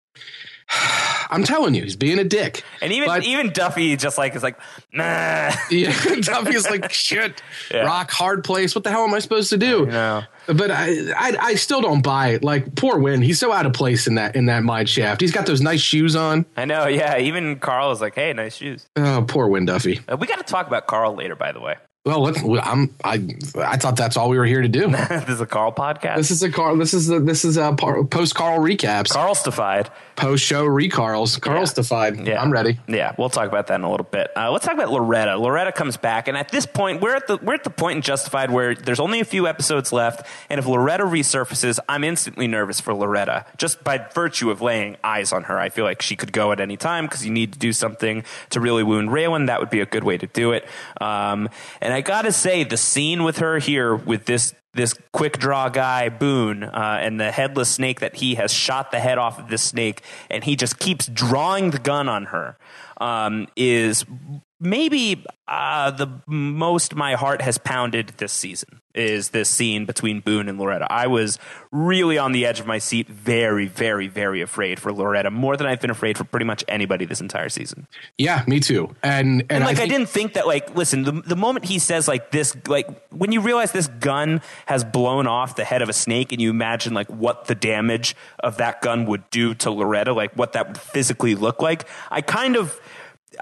[SIGHS] I'm telling you, he's being a dick. And even But- even Duffy just like is like, nah. [LAUGHS] Yeah, [LAUGHS] Duffy's like shit. Yeah. Rock hard place. What the hell am I supposed to do? know. But I, I, I still don't buy it. Like poor Wynn, he's so out of place in that in that mine shaft. He's got those nice shoes on. I know, yeah. Even Carl is like, hey, nice shoes. Oh, poor Wynn Duffy. Uh, we got to talk about Carl later, by the way. Well, let's, I'm I I thought that's all we were here to do. [LAUGHS] this is a Carl podcast. this is a Carl. This is a, this is a post Carl recaps. Carl's defied. Post show recarls. Carl's defied. Yeah. I'm ready. Yeah, we'll talk about that in a little bit. Uh, let's talk about Loretta. Loretta comes back, and at this point, we're at the we're at the point in Justified where there's only a few episodes left, and if Loretta resurfaces, I'm instantly nervous for Loretta just by virtue of laying eyes on her. I feel like she could go at any time because you need to do something to really wound Raylan. That would be a good way to do it. Um, and I gotta say, the scene with her here with this this quick draw guy Boone uh, and the headless snake that he has shot the head off of this snake and he just keeps drawing the gun on her um, is maybe uh, the most my heart has pounded this season is this scene between Boone and Loretta. I was really on the edge of my seat, very, very, very afraid for Loretta, more than I've been afraid for pretty much anybody this entire season. Yeah, me too. And and, And like I, think- didn't think that like listen the, the moment he says like this like when you realize this gun has blown off the head of a snake and you imagine like what the damage of that gun would do to Loretta like what that would physically look like I kind of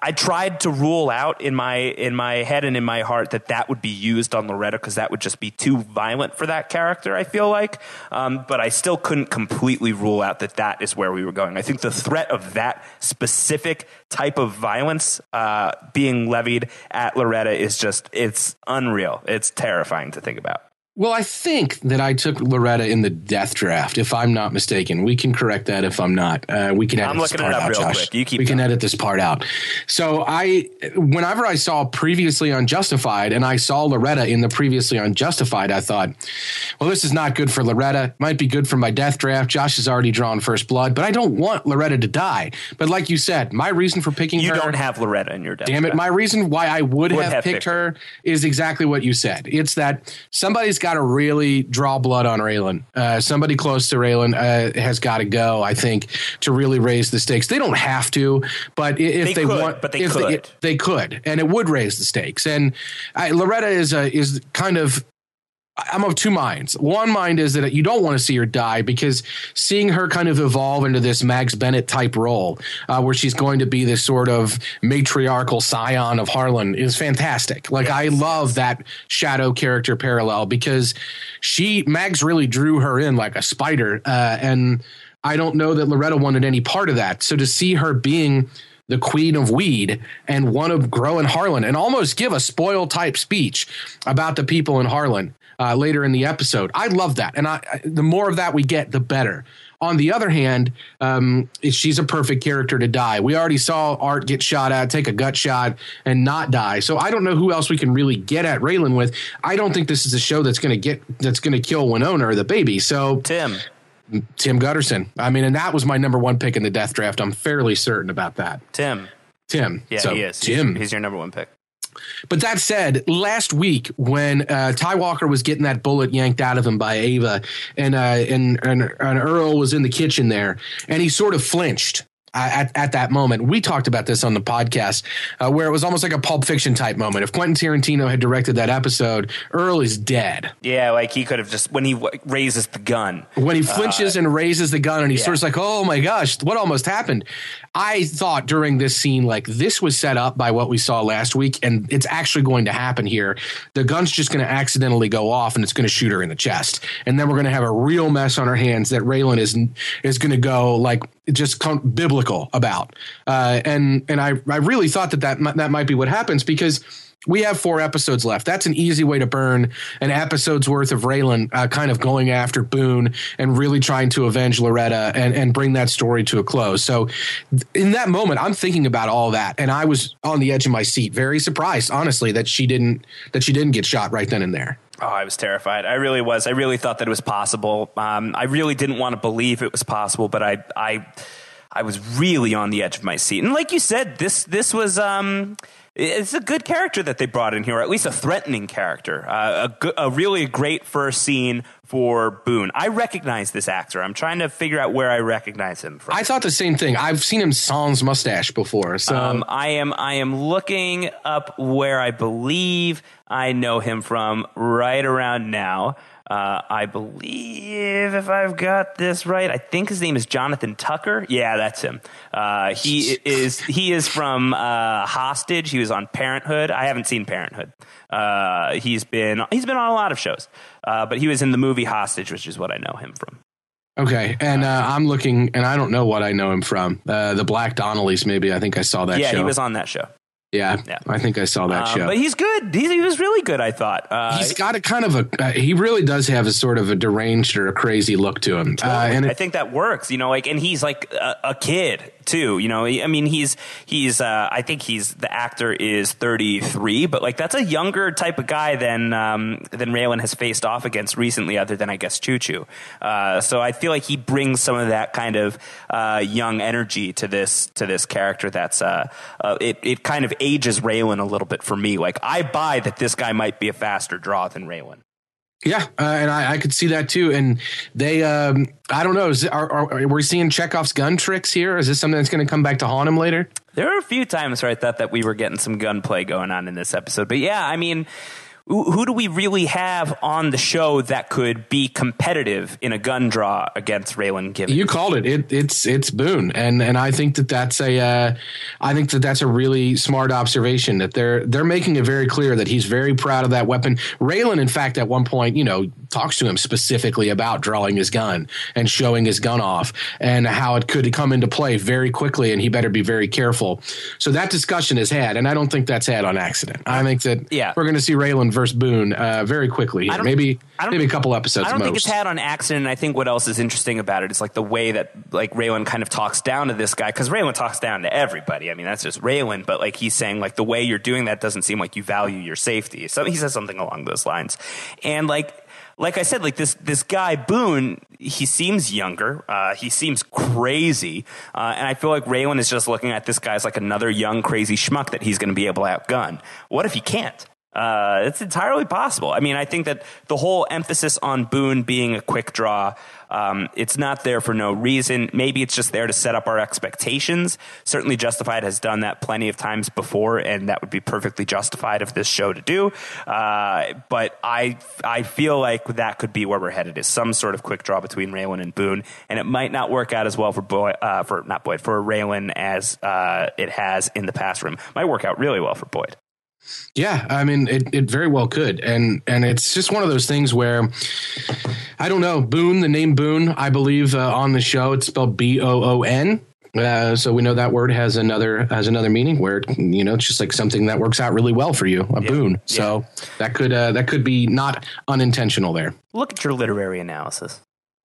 I tried to rule out in my in my head and in my heart that that would be used on Loretta because that would just be too violent for that character. I feel like, um, but I still couldn't completely rule out that that is where we were going. I think the threat of that specific type of violence uh, being levied at Loretta is just it's unreal. It's terrifying to think about. Well, I think that I took Loretta in the death draft, if I'm not mistaken. We can correct that if I'm not. Uh, we can edit I'm this looking part it up out, real Josh. quick. You keep we can edit this part out. So I, whenever I saw previously on Justified, and I saw Loretta in the previously on Justified, I thought, well, this is not good for Loretta. Might be good for my death draft. Josh has already drawn first blood, but I don't want Loretta to die. But like you said, my reason for picking You her, don't have Loretta in your death. Damn it. draft. My reason why I would, Would have, have picked picked her is exactly what you said. It's that somebody's got to really draw blood on Raylan. Uh, somebody close to Raylan uh, has got to go, I think, to really raise the stakes. They don't have to, but if They they, could, want, but they if could. they could, and it would raise the stakes. And I, Loretta is a, is kind of I'm of two minds. One mind is that you don't want to see her die because seeing her kind of evolve into this Mags Bennett type role, uh, where she's going to be this sort of matriarchal scion of Harlan, is fantastic. Like I love that shadow character parallel because she Mags really drew her in like a spider, uh, and I don't know that Loretta wanted any part of that. So to see her being the queen of weed and one of grow in Harlan and almost give a spoil type speech about the people in Harlan uh, later in the episode. I love that. And I, the more of that we get, the better. On the other hand, um, she's a perfect character to die. We already saw Art get shot at, take a gut shot, and not die. So I don't know who else we can really get at Raylan with. I don't think this is a show that's going to get that's going to kill Winona or the baby. So Tim. Tim Gutterson. I mean, and that was my number one pick in the death draft. I'm fairly certain about that. Tim. Tim. Yeah, so, he is. Tim. He's, he's your number one pick. But that said, last week when uh, Ty Walker was getting that bullet yanked out of him by Ava, and, uh, and and and Earl was in the kitchen there, and he sort of flinched. Uh, At, at that moment, we talked about this on the podcast, uh, where it was almost like a Pulp Fiction type moment. If Quentin Tarantino had directed that episode, Earl is dead. Yeah, like he could have just when he w- raises the gun. When he flinches and raises the gun, and he's yeah. sort of like, "Oh my gosh, what almost happened?" I thought during this scene, like this was set up by what we saw last week, and it's actually going to happen here. The gun's just going to accidentally go off, and it's going to shoot her in the chest, and then we're going to have a real mess on our hands that Raylan is is going to go like just come biblical about. Uh, and and I I really thought that that that might be what happens because. We have four episodes left. That's an easy way to burn an episode's worth of Raylan uh, kind of going after Boone and really trying to avenge Loretta and, and bring that story to a close. So, in that moment, I'm thinking about all that, and I was on the edge of my seat, very surprised, honestly, that she didn't that she didn't get shot right then and there. Oh, I was terrified. I really was. I really thought that it was possible. Um, I really didn't want to believe it was possible, but I, I, I was really on the edge of my seat. And like you said, this this was. Um, it's a good character that they brought in here, or at least a threatening character. Uh, a, good, a really great first scene for Boone. I recognize this actor. I'm trying to figure out where I recognize him from. I thought the same thing. I've seen him sans mustache before, so Um, I am I am looking up where I believe I know him from right around now. Uh, I believe if I've got this right, I think his name is Jonathan Tucker. Yeah, that's him. Uh, he [LAUGHS] is he is from uh, Hostage. He was on Parenthood. I haven't seen Parenthood. Uh, he's been he's been on a lot of shows, uh, but he was in the movie Hostage, which is what I know him from. okay. And uh, I'm looking, and I don't know what I know him from. Uh, the Black Donnellys, maybe. I think I saw that yeah, show. he was on that show. Yeah, Yeah. I think I saw that Um, show. but he's good. He, he was really good. I thought. Uh, He's got a kind of a. Uh, he really does have a sort of a deranged or a crazy look to him, uh, and I it, think that works, you know, like, and he's like a, a kid too, you know. I mean, he's he's. Uh, I think he's the actor is thirty three, but like that's a younger type of guy than um, than Raylan has faced off against recently, other than I guess Choo Choo. Uh, so I feel like he brings some of that kind of uh, young energy to this to this character. That's uh, uh, it. It kind of ages Raylan a little bit for me. Like I buy that this guy might be a faster draw than Raylan. Yeah, uh, and I, I could see that too. And they, um, I don't know, is, are, are, are we seeing Chekhov's gun tricks here? Is this something that's going to come back to haunt him later? There were a few times where I thought that we were getting some gunplay going on in this episode. But yeah, I mean, who, do we really have on the show that could be competitive in a gun draw against Raylan Givens? You called it. it it's it's Boone, and and I think that that's a, uh, I think that that's a really smart observation. That they're they're making it very clear that he's very proud of that weapon. Raylan, in fact, at one point, you know, talks to him specifically about drawing his gun and showing his gun off, and how it could come into play very quickly, and he better be very careful. So that discussion is had, and I don't think that's had on accident. I think that Yeah. we're going to see Raylan versus Boone uh, very quickly. Here. Maybe I maybe a couple episodes. I don't most. think it's had on accident. And I think what else is interesting about it is like the way that like Raylan kind of talks down to this guy because Raylan talks down to everybody. I mean, that's just Raylan, but like he's saying like the way you're doing that doesn't seem like you value your safety. So he says something along those lines, and like. Like I said, like this this guy Boone, he seems younger. Uh, he seems crazy, uh, and I feel like Raylan is just looking at this guy as like another young crazy schmuck that he's going to be able to outgun. What if he can't? Uh, it's entirely possible. I mean, I think that the whole emphasis on Boone being a quick draw, um, it's not there for no reason. Maybe it's just there to set up our expectations. Certainly, Justified has done that plenty of times before, and that would be perfectly justified of this show to do. Uh, but I, I feel like that could be where we're headed is some sort of quick draw between Raylan and Boone, and it might not work out as well for Boyd, uh, for not Boyd, for Raylan as uh, it has in the past room. Might work out really well for Boyd. Yeah, I mean, it, it very well could, and and it's just one of those things where I don't know Boone, the name Boone, I believe uh, on the show it's spelled B O O N. Uh, so we know that word has another has another meaning where you know it's just like something that works out really well for you, a yeah. boon. So yeah. that could uh, that could be not unintentional there. Look at your literary analysis.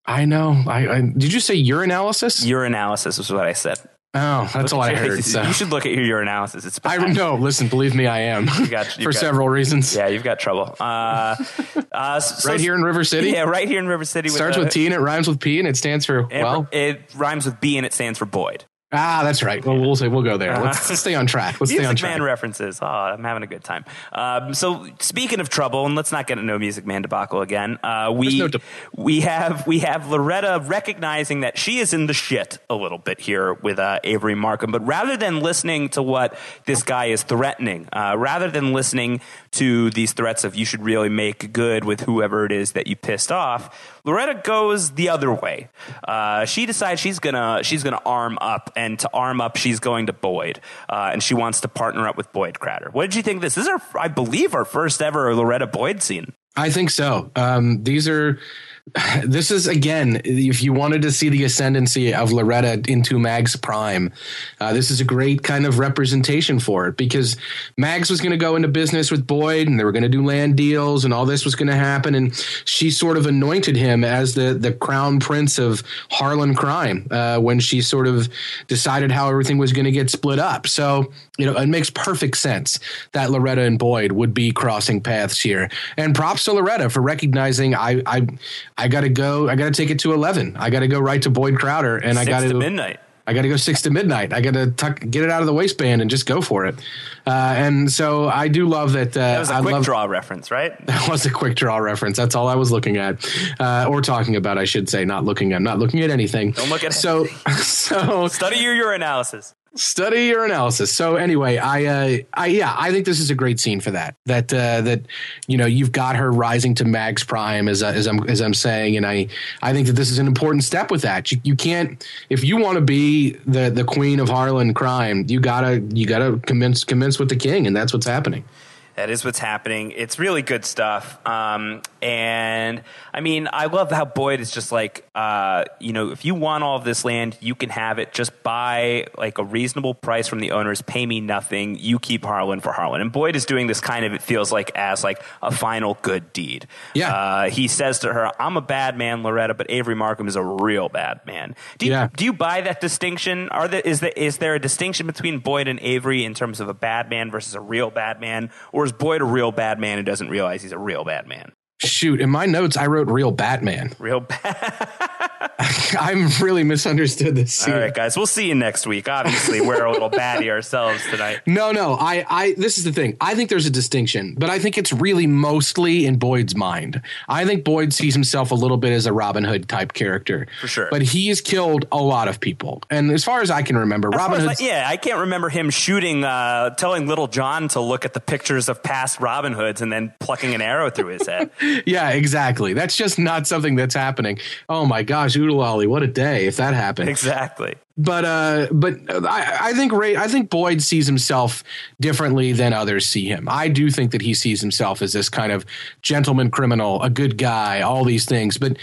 I know. I, I did you say your analysis? Your analysis is what I said. Oh, that's all I heard. [LAUGHS] So. You should look at your analysis. It's bad. I know. Listen, believe me, I am. You got, [LAUGHS] for got, several reasons. Yeah, you've got trouble. Uh, [LAUGHS] uh, so, right here in River City. Yeah, right here in River City. Starts with, with T and it rhymes with P and it stands for well. It rhymes with B and it stands for Boyd. Ah, that's right. Well, we'll say we'll go there. Let's, let's stay on track. Let's stay on track. Man references. Oh, I'm having a good time. Um, so speaking of trouble, and let's not get into Music Man debacle again. Uh, we no de- we have we have Loretta recognizing that she is in the shit a little bit here with uh, Avery Markham, but rather than listening to what this guy is threatening, uh, rather than listening to these threats of you should really make good with whoever it is that you pissed off, Loretta goes the other way. Uh, she decides she's gonna she's gonna arm up, and to arm up, she's going to Boyd, uh, and she wants to partner up with Boyd Crowder. What did you think? This, this is our, I believe, our first ever Loretta Boyd scene. I think so. Um, these are [SIGHS] this is again, if you wanted to see the ascendancy of Loretta into Mag's prime, uh, this is a great kind of representation for it because Mags was going to go into business with Boyd and they were going to do land deals and all this was going to happen. And she sort of anointed him as the, the crown prince of Harlan crime uh, when she sort of decided how everything was going to get split up. So, you know, it makes perfect sense that Loretta and Boyd would be crossing paths here. And props to Loretta for recognizing I, I, I got to go. I got to take it to eleven. I got to go right to Boyd Crowder, and six I got to to midnight. I got to go six to midnight. I got to tuck, get it out of the waistband and just go for it. Uh, and so I do love that. Uh, that was a I quick love, draw reference, right? [LAUGHS] That was a quick draw reference. That's all I was looking at, uh, or talking about, I should say. Not looking at, not looking at anything. Don't look at so. Anything. [LAUGHS] So study your your analysis study your analysis. So anyway, I, uh, I, yeah, I think this is a great scene for that. That uh, that you know you've got her rising to Mag's prime, as, as I'm as I'm saying, and I I think that this is an important step with that. You, you can't if you want to be the the queen of Harlan crime, you gotta you gotta commence commence with the king, and that's what's happening. That is what's happening. It's really good stuff. Um, and I mean, I love how Boyd is just like, uh, you know, if you want all of this land, you can have it. Just buy like a reasonable price from the owners. Pay me nothing. You keep Harlan for Harlan. And Boyd is doing this kind of, it feels like, as like a final good deed. Yeah. Uh, he says to her, I'm a bad man, Loretta, but Avery Markham is a real bad man. Do you, yeah. do you buy that distinction? Are there, is, there, is there a distinction between Boyd and Avery in terms of a bad man versus a real bad man? Or is Boyd a real bad man who doesn't realize he's a real bad man? Shoot, in my notes, I wrote real Batman. [LAUGHS] Real bad. [LAUGHS] I'm really misunderstood this scene. All right, guys, we'll see you next week. Obviously, we're a little batty ourselves tonight. [LAUGHS] No, no, I, I, this is the thing. I think there's a distinction, but I think it's really mostly in Boyd's mind. I think Boyd sees himself a little bit as a Robin Hood type character, for sure. But he has killed a lot of people, and as far as I can remember, as Robin Hood. Yeah, I can't remember him shooting, uh, telling Little John to look at the pictures of past Robin Hoods and then plucking an arrow through his head. Yeah, exactly. That's just not something that's happening. Oh my gosh, Oodalolly, what a day if that happened. Exactly. But uh, but I, I think Ray, I think Boyd sees himself differently than others see him. I do think that he sees himself as this kind of gentleman criminal, a good guy, all these things. But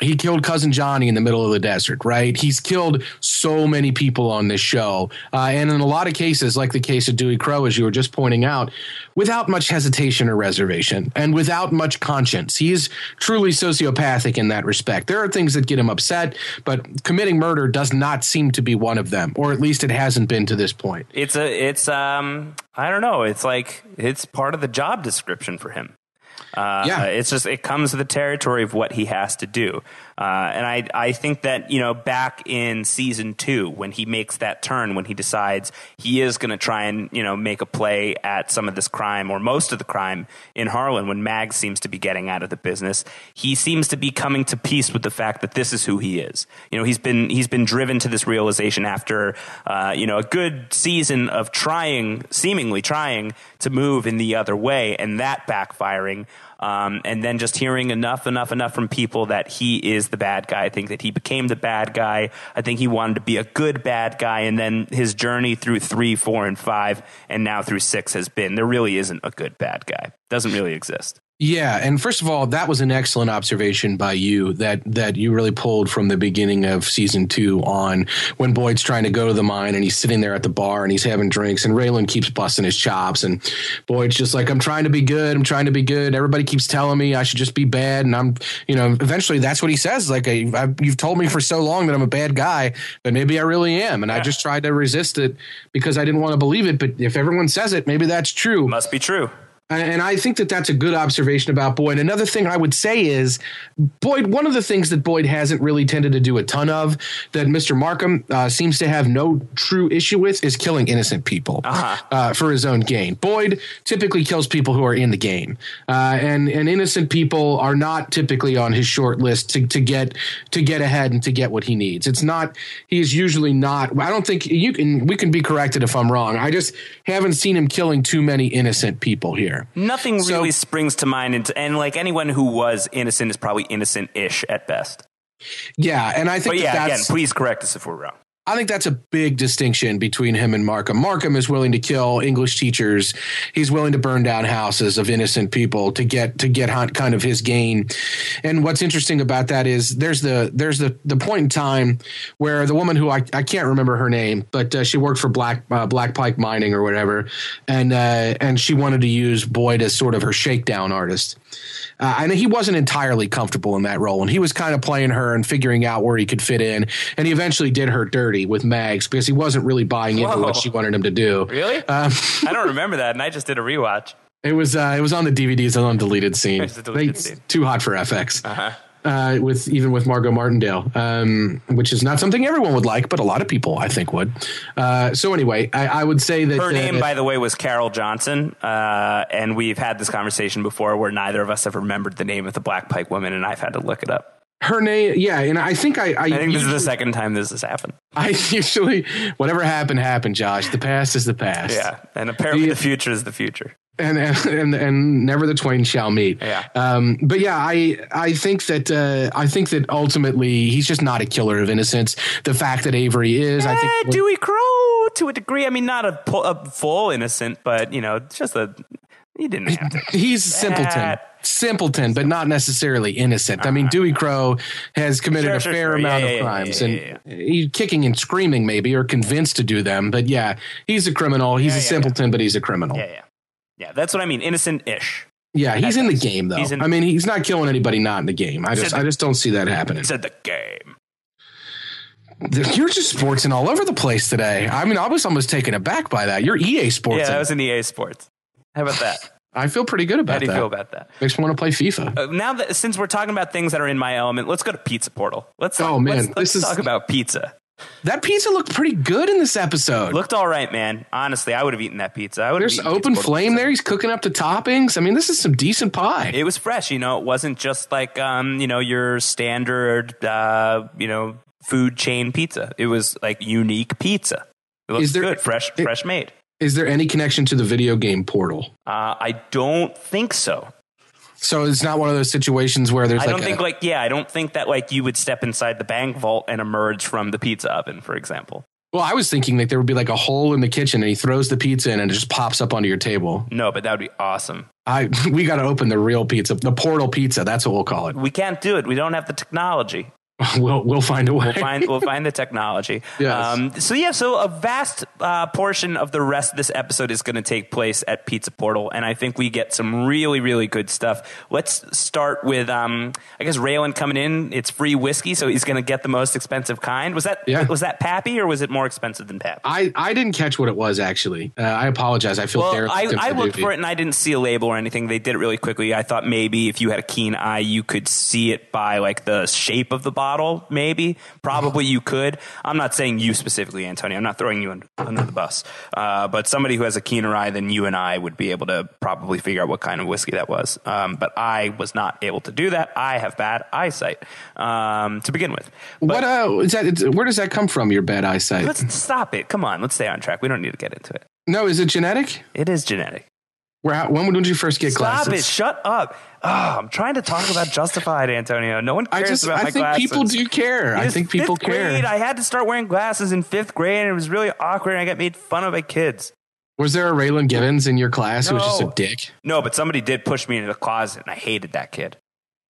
he killed cousin Johnny in the middle of the desert, right? He's killed so many people on this show. Uh, and in a lot of cases, like the case of Dewey Crowe, as you were just pointing out, without much hesitation or reservation and without much conscience. He's truly sociopathic in that respect. There are things that get him upset, but committing murder does not seem to be one of them, or at least it hasn't been to this point. It's a, it's, um, I don't know. It's like, it's part of the job description for him. Uh, yeah. It's just, it comes with the territory of what he has to do. Uh, and I, I think that, you know, back in season two, when he makes that turn, when he decides he is going to try and, you know, make a play at some of this crime or most of the crime in Harlan, when Mag seems to be getting out of the business, he seems to be coming to peace with the fact that this is who he is. You know, he's been, he's been driven to this realization after, uh, you know, a good season of trying, seemingly trying to move in the other way and that backfiring. Um, and then just hearing enough, enough, enough from people that he is the bad guy. I think that he became the bad guy. I think he wanted to be a good bad guy. And then his journey through three, four, and five, and now through six has been there really isn't a good bad guy. Doesn't really exist. Yeah, and first of all, that was an excellent observation by you that that you really pulled from the beginning of season two on when Boyd's trying to go to the mine and he's sitting there at the bar and he's having drinks and Raylan keeps busting his chops and Boyd's just like I'm trying to be good, I'm trying to be good. Everybody keeps telling me I should just be bad, and I'm you know eventually that's what he says. Like I, I, you've told me for so long that I'm a bad guy, but maybe I really am, and yeah. I just tried to resist it because I didn't want to believe it. But if everyone says it, maybe that's true. Must be true. And I think that that's a good observation about Boyd. Another thing I would say is Boyd, one of the things that Boyd hasn't really tended to do a ton of that Mr. Markham uh, seems to have no true issue with is killing innocent people uh-huh. uh, for his own gain. Boyd typically kills people who are in the game. Uh, and, and innocent people are not typically on his short list to, to get to get ahead and to get what he needs. It's not, he's usually not, I don't think you can, we can be corrected if I'm wrong. I just haven't seen him killing too many innocent people here. Nothing so, really springs to mind, and, and like anyone who was innocent is probably innocent-ish at best. Yeah, and I think but yeah, again, please correct us if we're wrong. I think that's a big distinction between him and Markham. Markham is willing to kill English teachers. He's willing to burn down houses of innocent people to get to get Hunt kind of his gain. And what's interesting about that is there's the there's the the point in time where the woman who I, I can't remember her name, but uh, she worked for Black uh, Black Pike Mining or whatever, and uh, and she wanted to use Boyd as sort of her shakedown artist. Uh, and he wasn't entirely comfortable in that role, and he was kind of playing her and figuring out where he could fit in. And he eventually did her dirty with Mags because he wasn't really buying into Whoa. what she wanted him to do. Really? Um, I don't remember that, and I just did a rewatch. [LAUGHS] It was uh, it was on the DVDs on deleted scene. Deleted scene. Too hot for FX. Uh-huh uh, with even with Margot Martindale, um, which is not something everyone would like, but a lot of people I think would. Uh, so anyway, I, I, would say that her name, uh, by the way, was Carol Johnson, uh, and we've had this conversation before where neither of us have remembered the name of the Black Pike woman, and I've had to look it up. Her name, yeah, and I think I. I, I think usually, this is the second time this has happened. I [LAUGHS] usually, whatever happened, happened. Josh, the past is the past. Yeah, and apparently the, the future is the future and, and and never the twain shall meet. Yeah. Um, but yeah, I I think that uh, I think that ultimately he's just not a killer of innocence. The fact that Avery is, eh, I think, Dewey Crowe to a degree. I mean, not a, a full innocent, but you know, just a he didn't have to. [LAUGHS] He's simpleton. Simpleton, but not necessarily innocent. I mean, Dewey Crowe has committed sure, a fair sure. amount yeah, of yeah, crimes, yeah, and he's kicking and screaming, maybe, or convinced to do them. But yeah, he's a criminal. He's a simpleton, but he's a criminal. Yeah, yeah. That's what I mean. Innocent-ish. Yeah, he's in the game though. In, I mean, he's not killing anybody not in the game. I just, the, I just don't see that happening. Said the game. You're just sportsing all over the place today. I mean, I was almost taken aback by that. You're EA Sports. Yeah, that was an EA Sports. How about that? [LAUGHS] I feel pretty good about that. How do you that. feel about that? Makes me want to play FIFA. Uh, now that since we're talking about things that are in my element, let's go to Pizza Portal. Let's oh man, let's, let's talk is, about pizza. That pizza looked pretty good in this episode. Looked all right, man. Honestly, I would have eaten that pizza. I would. There's open flame pizza. there. He's cooking up the toppings. I mean, this is some decent pie. It was fresh. You know, it wasn't just like um, you know your standard uh, you know food chain pizza. It was like unique pizza. It looks there, good, fresh, it, fresh made. Is there any connection to the video game Portal? Uh, I don't think so. So it's not one of those situations where there's. I don't think a, like yeah, I don't think that like you would step inside the bank vault and emerge from the pizza oven, for example. Well, I was thinking that there would be like a hole in the kitchen, and he throws the pizza in, and it just pops up onto your table. No, but that would be awesome. I [LAUGHS] we got to open the real pizza, the portal pizza. That's what we'll call it. We can't do it. We don't have the technology. [LAUGHS] We'll we'll find a way. We'll find we'll find the technology. [LAUGHS] yes. Um, so yeah, so a vast uh, portion of the rest of this episode is going to take place at Pizza Portal, and I think we get some really really good stuff. Let's start with um, I guess Raylan coming in. It's free whiskey, so he's going to get the most expensive kind. Was that yeah. was that Pappy or was it more expensive than Pappy? I, I didn't catch what it was actually. Uh, I apologize. I feel well, I, I looked for it and I didn't see a label or anything. They did it really quickly. I thought maybe if you had a keen eye, you could see it by like the shape of the bottle bottle, maybe. Probably you could. I'm not saying you specifically, Antonio. I'm not throwing you under the bus. Uh, but somebody who has a keener eye than you and I would be able to probably figure out what kind of whiskey that was. Um, but I was not able to do that. I have bad eyesight um, to begin with. But what uh, is that? Where does that come from? Your bad eyesight? Let's stop it. Come on, let's stay on track. We don't need to get into it. No, is it genetic? It is genetic. Where, when did you first get Stop glasses? Stop it! Shut up! Oh, I'm trying to talk about Justified, Antonio. No one cares I just, about I my think people do care. I think people care. Grade, I had to start wearing glasses in fifth grade, and it was really awkward. And I got made fun of by kids. Was there a Raylan Givens in your class who was just a dick? No, but somebody did push me into the closet, and I hated that kid.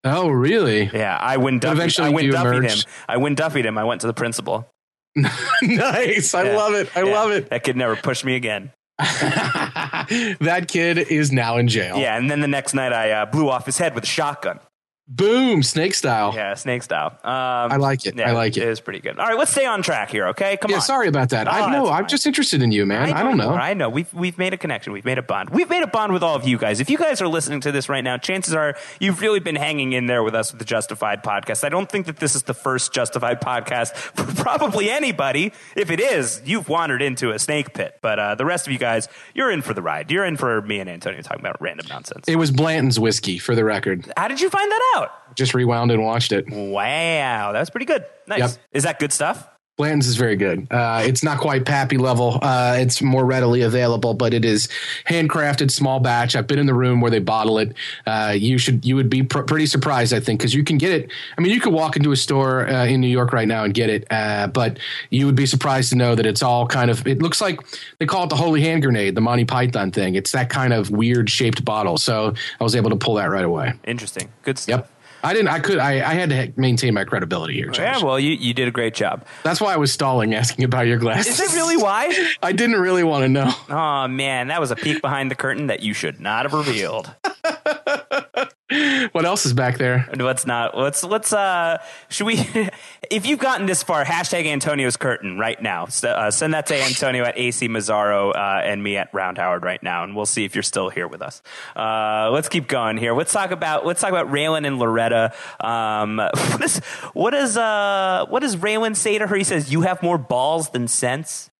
Oh, really? Yeah, I Wynn Duffy. eventually I you Duffy'd him. emerged. I Wynn Duffy'd him. I went to the principal. [LAUGHS] nice. I Yeah. love it. I Yeah, love it. That kid never pushed me again. [LAUGHS] that kid is now in jail. Yeah, and then the next night I uh, blew off his head with a shotgun. Boom, snake style. Yeah, snake style. Um, I like it. I like it. It is pretty good. All right, let's stay on track here, okay? Come on. Yeah, on. sorry about that. Oh, I know. I'm fine. just interested in you, man. I, don't know. I know. We've we've made a connection. We've made a bond. We've made a bond with all of you guys. If you guys are listening to this right now, chances are you've really been hanging in there with us with the Justified podcast. I don't think that this is the first Justified podcast [LAUGHS] for probably anybody. If it is, you've wandered into a snake pit. But uh, the rest of you guys, you're in for the ride. You're in for me and Antonio talking about random nonsense. It was Blanton's whiskey, for the record. How did you find that out? Just rewound and watched it. Wow, that was pretty good. Nice. Yep. Is that good stuff? Blanton's is very good. Uh, it's not quite Pappy level. Uh, it's more readily available, but it is handcrafted, small batch. I've been in the room where they bottle it. Uh, you should, you would be pr- pretty surprised, I think, because you can get it. I mean, you could walk into a store uh, in New York right now and get it, uh, but you would be surprised to know that it's all kind of. It looks like they call it the Holy Hand Grenade, the Monty Python thing. It's that kind of weird shaped bottle. So I was able to pull that right away. Interesting. Good stuff. Yep. I didn't. I could. I, I had to maintain my credibility here. Josh. Yeah, well, you, you did a great job. That's why I was stalling, asking about your glasses. Is it really why? [LAUGHS] I didn't really want to know. Oh man, that was a peek behind the curtain that you should not have revealed. [LAUGHS] [LAUGHS] What else is back there? Let's not. Let's let's. Uh, should we? [LAUGHS] If you've gotten this far, hashtag Antonio's curtain right now. S- uh, send that to Antonio at AC Mazzaro uh, and me at Round Howard right now, and we'll see if you're still here with us. Uh, let's keep going here. Let's talk about let's talk about Raylan and Loretta. Um, [LAUGHS] what is what does uh, what does Raylan say to her? He says, "You have more balls than sense."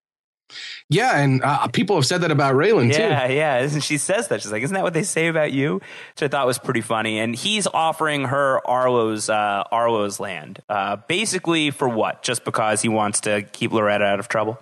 Yeah, and uh, people have said that about Raylan too. Yeah, too. yeah. Isn't she says that? She's like, isn't that what they say about you? Which I thought was pretty funny. And he's offering her Arlo's uh, Arlo's land, uh, basically for what? Just because he wants to keep Loretta out of trouble.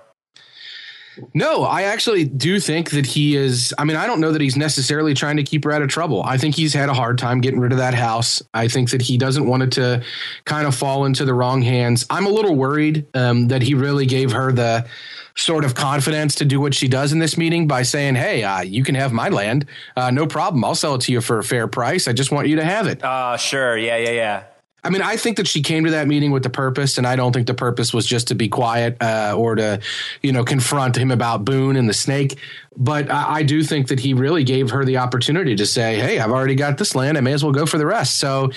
No, I actually do think that he is. I mean, I don't know that he's necessarily trying to keep her out of trouble. I think he's had a hard time getting rid of that house. I think that he doesn't want it to kind of fall into the wrong hands. I'm a little worried um, that he really gave her the sort of confidence to do what she does in this meeting by saying, "Hey, uh, you can have my land, uh, no problem. I'll sell it to you for a fair price. I just want you to have it." Uh, sure. Yeah, yeah, yeah. I mean, I think that she came to that meeting with the purpose, and I don't think the purpose was just to be quiet uh, or to, you know, confront him about Boone and the snake. But I, I do think that he really gave her the opportunity to say, "Hey, I've already got this land. I may as well go for the rest." So,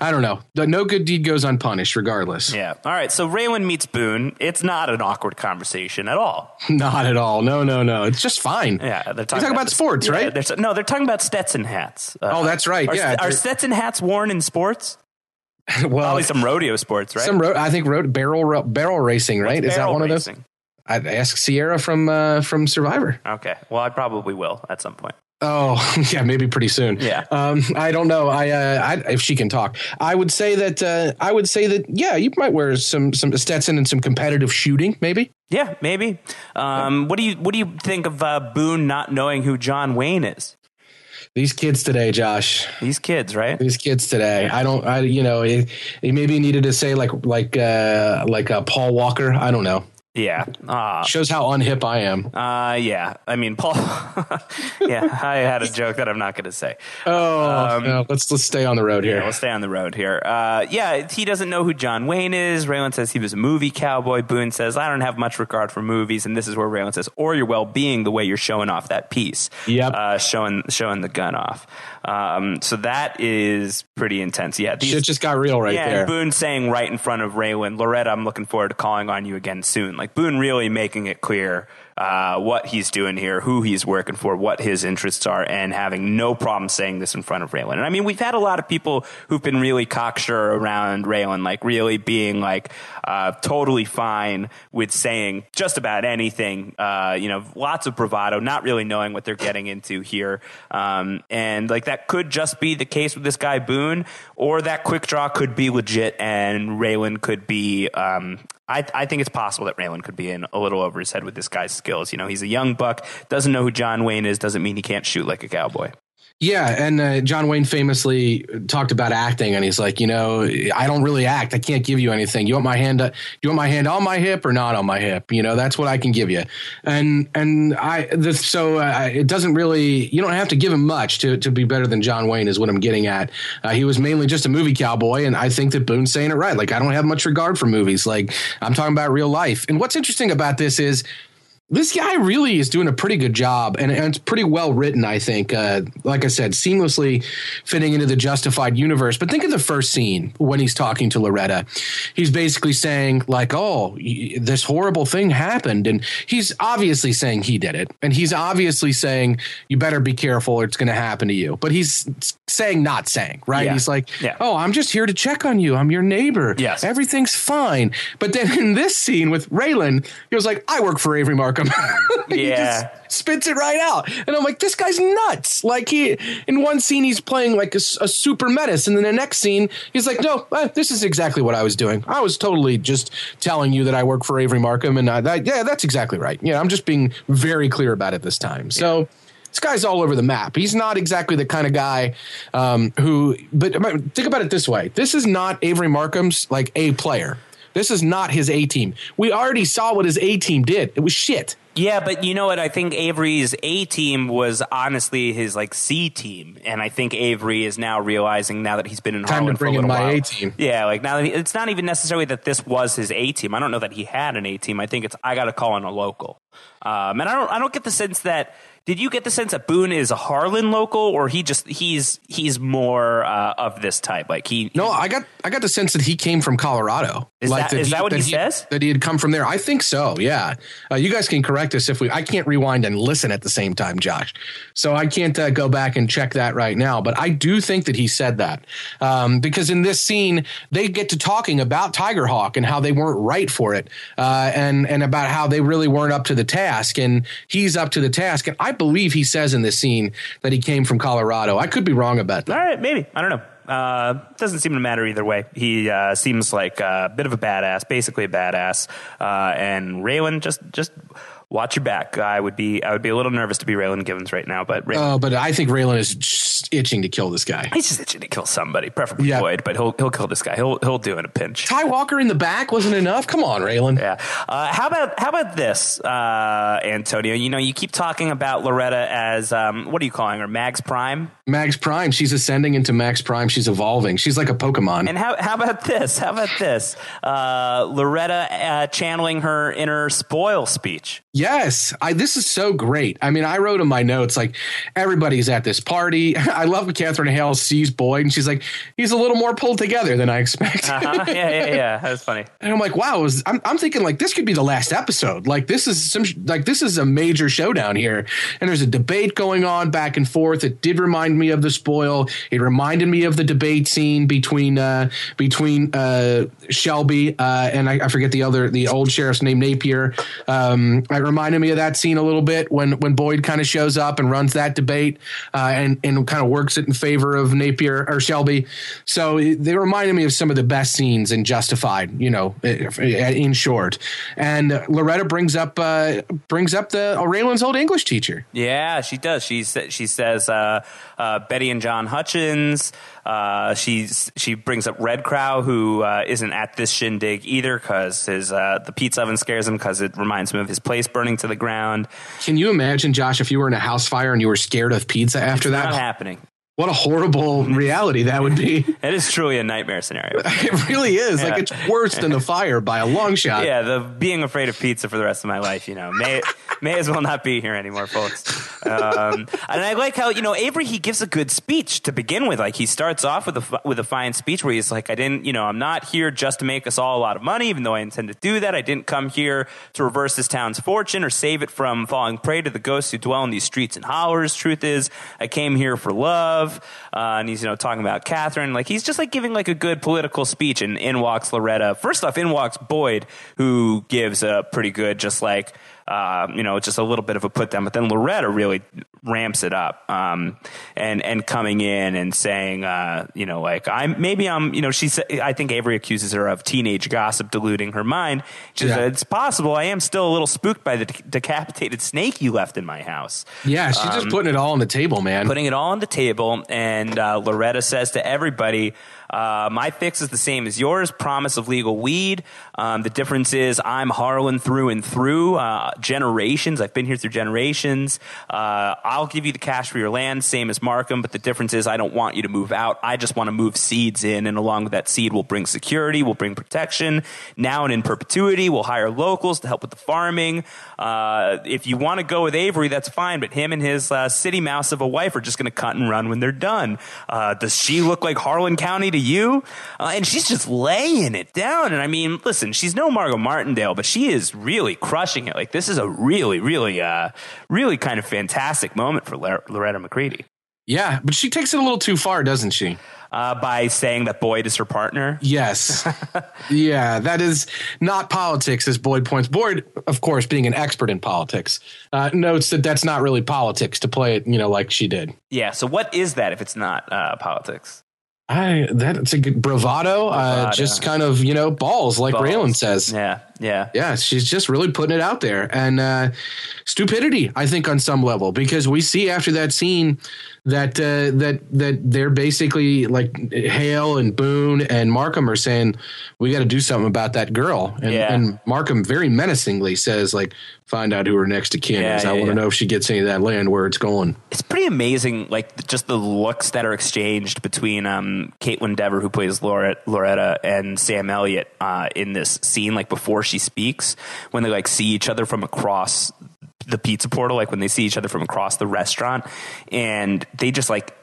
I don't know. No good deed goes unpunished, regardless. Yeah. All right. So Raylan meets Boone. It's not an awkward conversation at all. [LAUGHS] Not at all. No, no, no. It's just fine. Yeah. They're talking, talking about sports, yeah, right? they're- no, they're talking about Stetson hats. Uh, Oh, that's right. Are, Yeah, they're- Stetson hats worn in sports? [LAUGHS] well, Probably some rodeo sports, right? some road. I think road barrel ro- barrel racing, right? Is that one of racing. those? I'd ask Sierra from uh, from Survivor. Okay. Well, I probably will at some point. Oh, [LAUGHS] yeah, maybe pretty soon. Yeah. Um, I don't know. I, uh, I, if she can talk, I would say that, uh, I would say that, yeah, you might wear some, some Stetson and some competitive shooting, maybe. Yeah, maybe. Um, what do you What do you think of uh, Boone not knowing who John Wayne is? These kids today, Josh, These kids, right? these kids today. I don't, I, you know, he, he maybe needed to say like, like, uh, like, uh, Paul Walker. I don't know. Yeah. Uh, Shows how unhip I am. uh, yeah. I mean, Paul. [LAUGHS] yeah, I had a joke that I'm not going to say. Oh, no, let's, let's stay on the road Yeah, here. we'll stay on the road here. Uh, yeah, he doesn't know who John Wayne is. Raylan says he was a movie cowboy. Boone says, I don't have much regard for movies. And this is where Raylan says, or your well being, the way you're showing off that piece. Yep. Uh, showing, showing the gun off. Um, so that is pretty intense. Yeah. These, Shit just got real right yeah, there. Boone saying right in front of Raylan, Loretta, I'm looking forward to calling on you again soon. Like Boone really making it clear uh, what he's doing here, who he's working for, what his interests are, and having no problem saying this in front of Raylan. And I mean, we've had a lot of people who've been really cocksure around Raylan, like really being like uh, totally fine with saying just about anything. Uh, you know, lots of bravado, not really knowing what they're getting into here. Um, and like that could just be the case with this guy Boone, or that quick draw could be legit, and Raylan could be. Um, I, I think it's possible that Raylan could be in a little over his head with this guy's skills. You know, he's a young buck, doesn't know who John Wayne is, doesn't mean he can't shoot like a cowboy. Yeah, and uh, John Wayne famously talked about acting, and he's like, you know, I don't really act. I can't give you anything. You want my hand? Uh, you want my hand on my hip or not on my hip? You know, that's what I can give you. And and I this, so uh, it doesn't really. You don't have to give him much to to be better than John Wayne. Is what I'm getting at. Uh, he was mainly just a movie cowboy, and I think that Boone's saying it right. Like I don't have much regard for movies. Like I'm talking about real life. And what's interesting about this is this guy really is doing a pretty good job and, and it's pretty well written i think uh, like i said seamlessly fitting into the justified universe. But think of the first scene when he's talking to loretta. He's basically saying like oh this horrible thing happened. And he's obviously saying he did it. And he's obviously saying you better be careful or it's going to happen to you. But he's saying not saying right? Yeah. he's like yeah. oh i'm just here to check on you. I'm your neighbor. Yes. Everything's fine. But then in this scene with raylan he was like i work for avery mark yeah. [LAUGHS] He just spits it right out. And I'm like, this guy's nuts. Like he, in one scene, he's playing like a, a super menace. And then the next scene, he's like, no, uh, this is exactly what I was doing. I was totally just telling you that I work for Avery Markham. And I, that, yeah, that's exactly right. Yeah. I'm just being very clear about it this time. So, yeah this guy's all over the map. He's not exactly the kind of guy um, who. But think about it this way: this is not Avery Markham's like a player. This is not his A team. We already saw what his A team did. It was shit. Yeah, but you know what? I think Avery's A team was honestly his like C team, and I think Avery is now realizing now that he's been in time Harlan to bring for a in my while. A team. Yeah, like now that he, it's not even necessarily that this was his A team. I don't know that he had an A team. I think it's I got to call in a local, um, and I don't I don't get the sense that did you get the sense that Boone is a Harlan local, or he just he's he's more uh, of this type? Like he, no, I got I got the sense that he came from Colorado. Is like that, that is he, that what that he, says? That he had come from there. I think so. Yeah. Uh, you guys can correct us if we. I can't rewind and listen at the same time, Josh. So I can't uh, go back and check that right now. But I do think that he said that um, because in this scene they get to talking about Tiger Hawk and how they weren't right for it, uh, and and about how they really weren't up to the task, and he's up to the task, and I believe he says in this scene that he came from Colorado. I could be wrong about that. All right, maybe. I don't know. Uh, doesn't seem to matter either way. He uh, seems like a bit of a badass, basically a badass. Uh, and Raylan just just watch your back. I would be I would be a little nervous to be Raylan Givens right now, but Raylan, uh, but I think Raylan is itching to kill this guy. He's just itching to kill somebody, preferably yeah. Boyd, but he'll he'll kill this guy. He'll he'll do it in a pinch. Ty Walker in the back wasn't enough. Come on, Raylan. Yeah. Uh, how about how about this, uh, Antonio? You know, you keep talking about Loretta as um, what are you calling her? Mags Prime. Mags Prime. She's ascending into Mags Prime. She's evolving. She's like a Pokemon. And how how about this? How about this? Uh, Loretta uh, channeling her inner spoil speech. Yes, I, this is so great. I mean, I wrote in my notes like everybody's at this party. [LAUGHS] I love when Catherine Hale sees Boyd and she's like, he's a little more pulled together than I expected. Uh-huh. Yeah, yeah, yeah. [LAUGHS] That was funny. and I'm like, wow. Was, I'm, I'm thinking like this could be the last episode. Like this is some like this is a major showdown here, and there's a debate going on back and forth. It did remind me of the spoil. It reminded me of the debate scene between uh, between uh, Shelby uh, and I, I, forget the other the old sheriff's name Napier. Um, I reminded me of that scene a little bit when when Boyd kind of shows up and runs that debate uh, and and kind of works it in favor of Napier or Shelby. So they reminded me of some of the best scenes in Justified. You know, in short. And Loretta brings up uh, brings up the Raylan's old English teacher. Yeah, she does. She she says uh, uh, Betty and John Hutchins. Uh, she's she brings up Red Crow, who uh, not at this shindig either, because his uh, the pizza oven scares him because it reminds him of his place burning to the ground. Can you imagine, Josh, if you were in a house fire and you were scared of pizza after it's that? Not happening. What a horrible reality that would be. [LAUGHS] it is truly a nightmare scenario. [LAUGHS] it really is. Yeah. Like it's worse than a fire by a long shot. Yeah, the being afraid of pizza for the rest of my life, you know, may [LAUGHS] may as well not be here anymore, folks. Um, and I like how you know Avery he gives a good speech to begin with. Like he starts off with a with a fine speech where he's like, "I didn't, you know, I'm not here just to make us all a lot of money, even though I intend to do that. I didn't come here to reverse this town's fortune or save it from falling prey to the ghosts who dwell in these streets and hollers. Truth is, I came here for love." Uh, and he's you know talking about Catherine. Like he's just like giving like a good political speech. And in walks Loretta. First off, in walks Boyd, who gives a pretty good just like uh, you know, just a little bit of a put down. But then Loretta really ramps it up, um, and and coming in and saying, uh, you know, like I'm maybe I'm, you know, she's. I think Avery accuses her of teenage gossip diluting her mind. Just, Yeah. It's possible. I am still a little spooked by the de- decapitated snake you left in my house Yeah, she's just putting it all on the table, man. putting it all on the table. And uh, Loretta says to everybody, uh, my fix is the same as yours. Promise of legal weed. Um, the difference is I'm Harlan through and through. Uh, generations. I've been here through generations. Uh, I'll give you the cash for your land, same as Markham. But the difference is I don't want you to move out. I just want to move seeds in, and along with that seed, we'll bring security, we'll bring protection. Now and in perpetuity, we'll hire locals to help with the farming. Uh, if you want to go with Avery, that's fine. But him and his uh, city mouse of a wife are just going to cut and run when they're done. Uh, does she look like Harlan County to you? Uh, and she's just laying it down. And I mean, listen, she's no Margot Martindale, but she is really crushing it. Like this is a really, really, uh, really kind of fantastic moment for Lor- Loretta McCready. Yeah, but she takes it a little too far, doesn't she? Uh, by saying that Boyd is her partner. Yes. [LAUGHS] yeah, that is not politics, as Boyd points. Boyd, of course, being an expert in politics, uh, notes that that's not really politics to play it, you know, like she did. Yeah. So what is that if it's not uh, politics? I that's a good bravado, Uh, just kind of you know balls, like Balls. Raylan says. Yeah. Yeah. Yeah, she's just really putting it out there, and uh, stupidity, I think, on some level, because we see after that scene that uh, that that they're basically like Hale and Boone and Markham are saying we got to do something about that girl, and, Yeah. and Markham very menacingly says like find out who her next of kin Yeah, is. I yeah, want to know if she gets any of that land where it's going. it's pretty amazing, like just the looks that are exchanged between um, Kaitlyn Dever, who plays Loretta, Loretta and Sam Elliott uh, in this scene, like before she speaks, when they like see each other from across the pizza portal, like when they see each other from across the restaurant, and they just like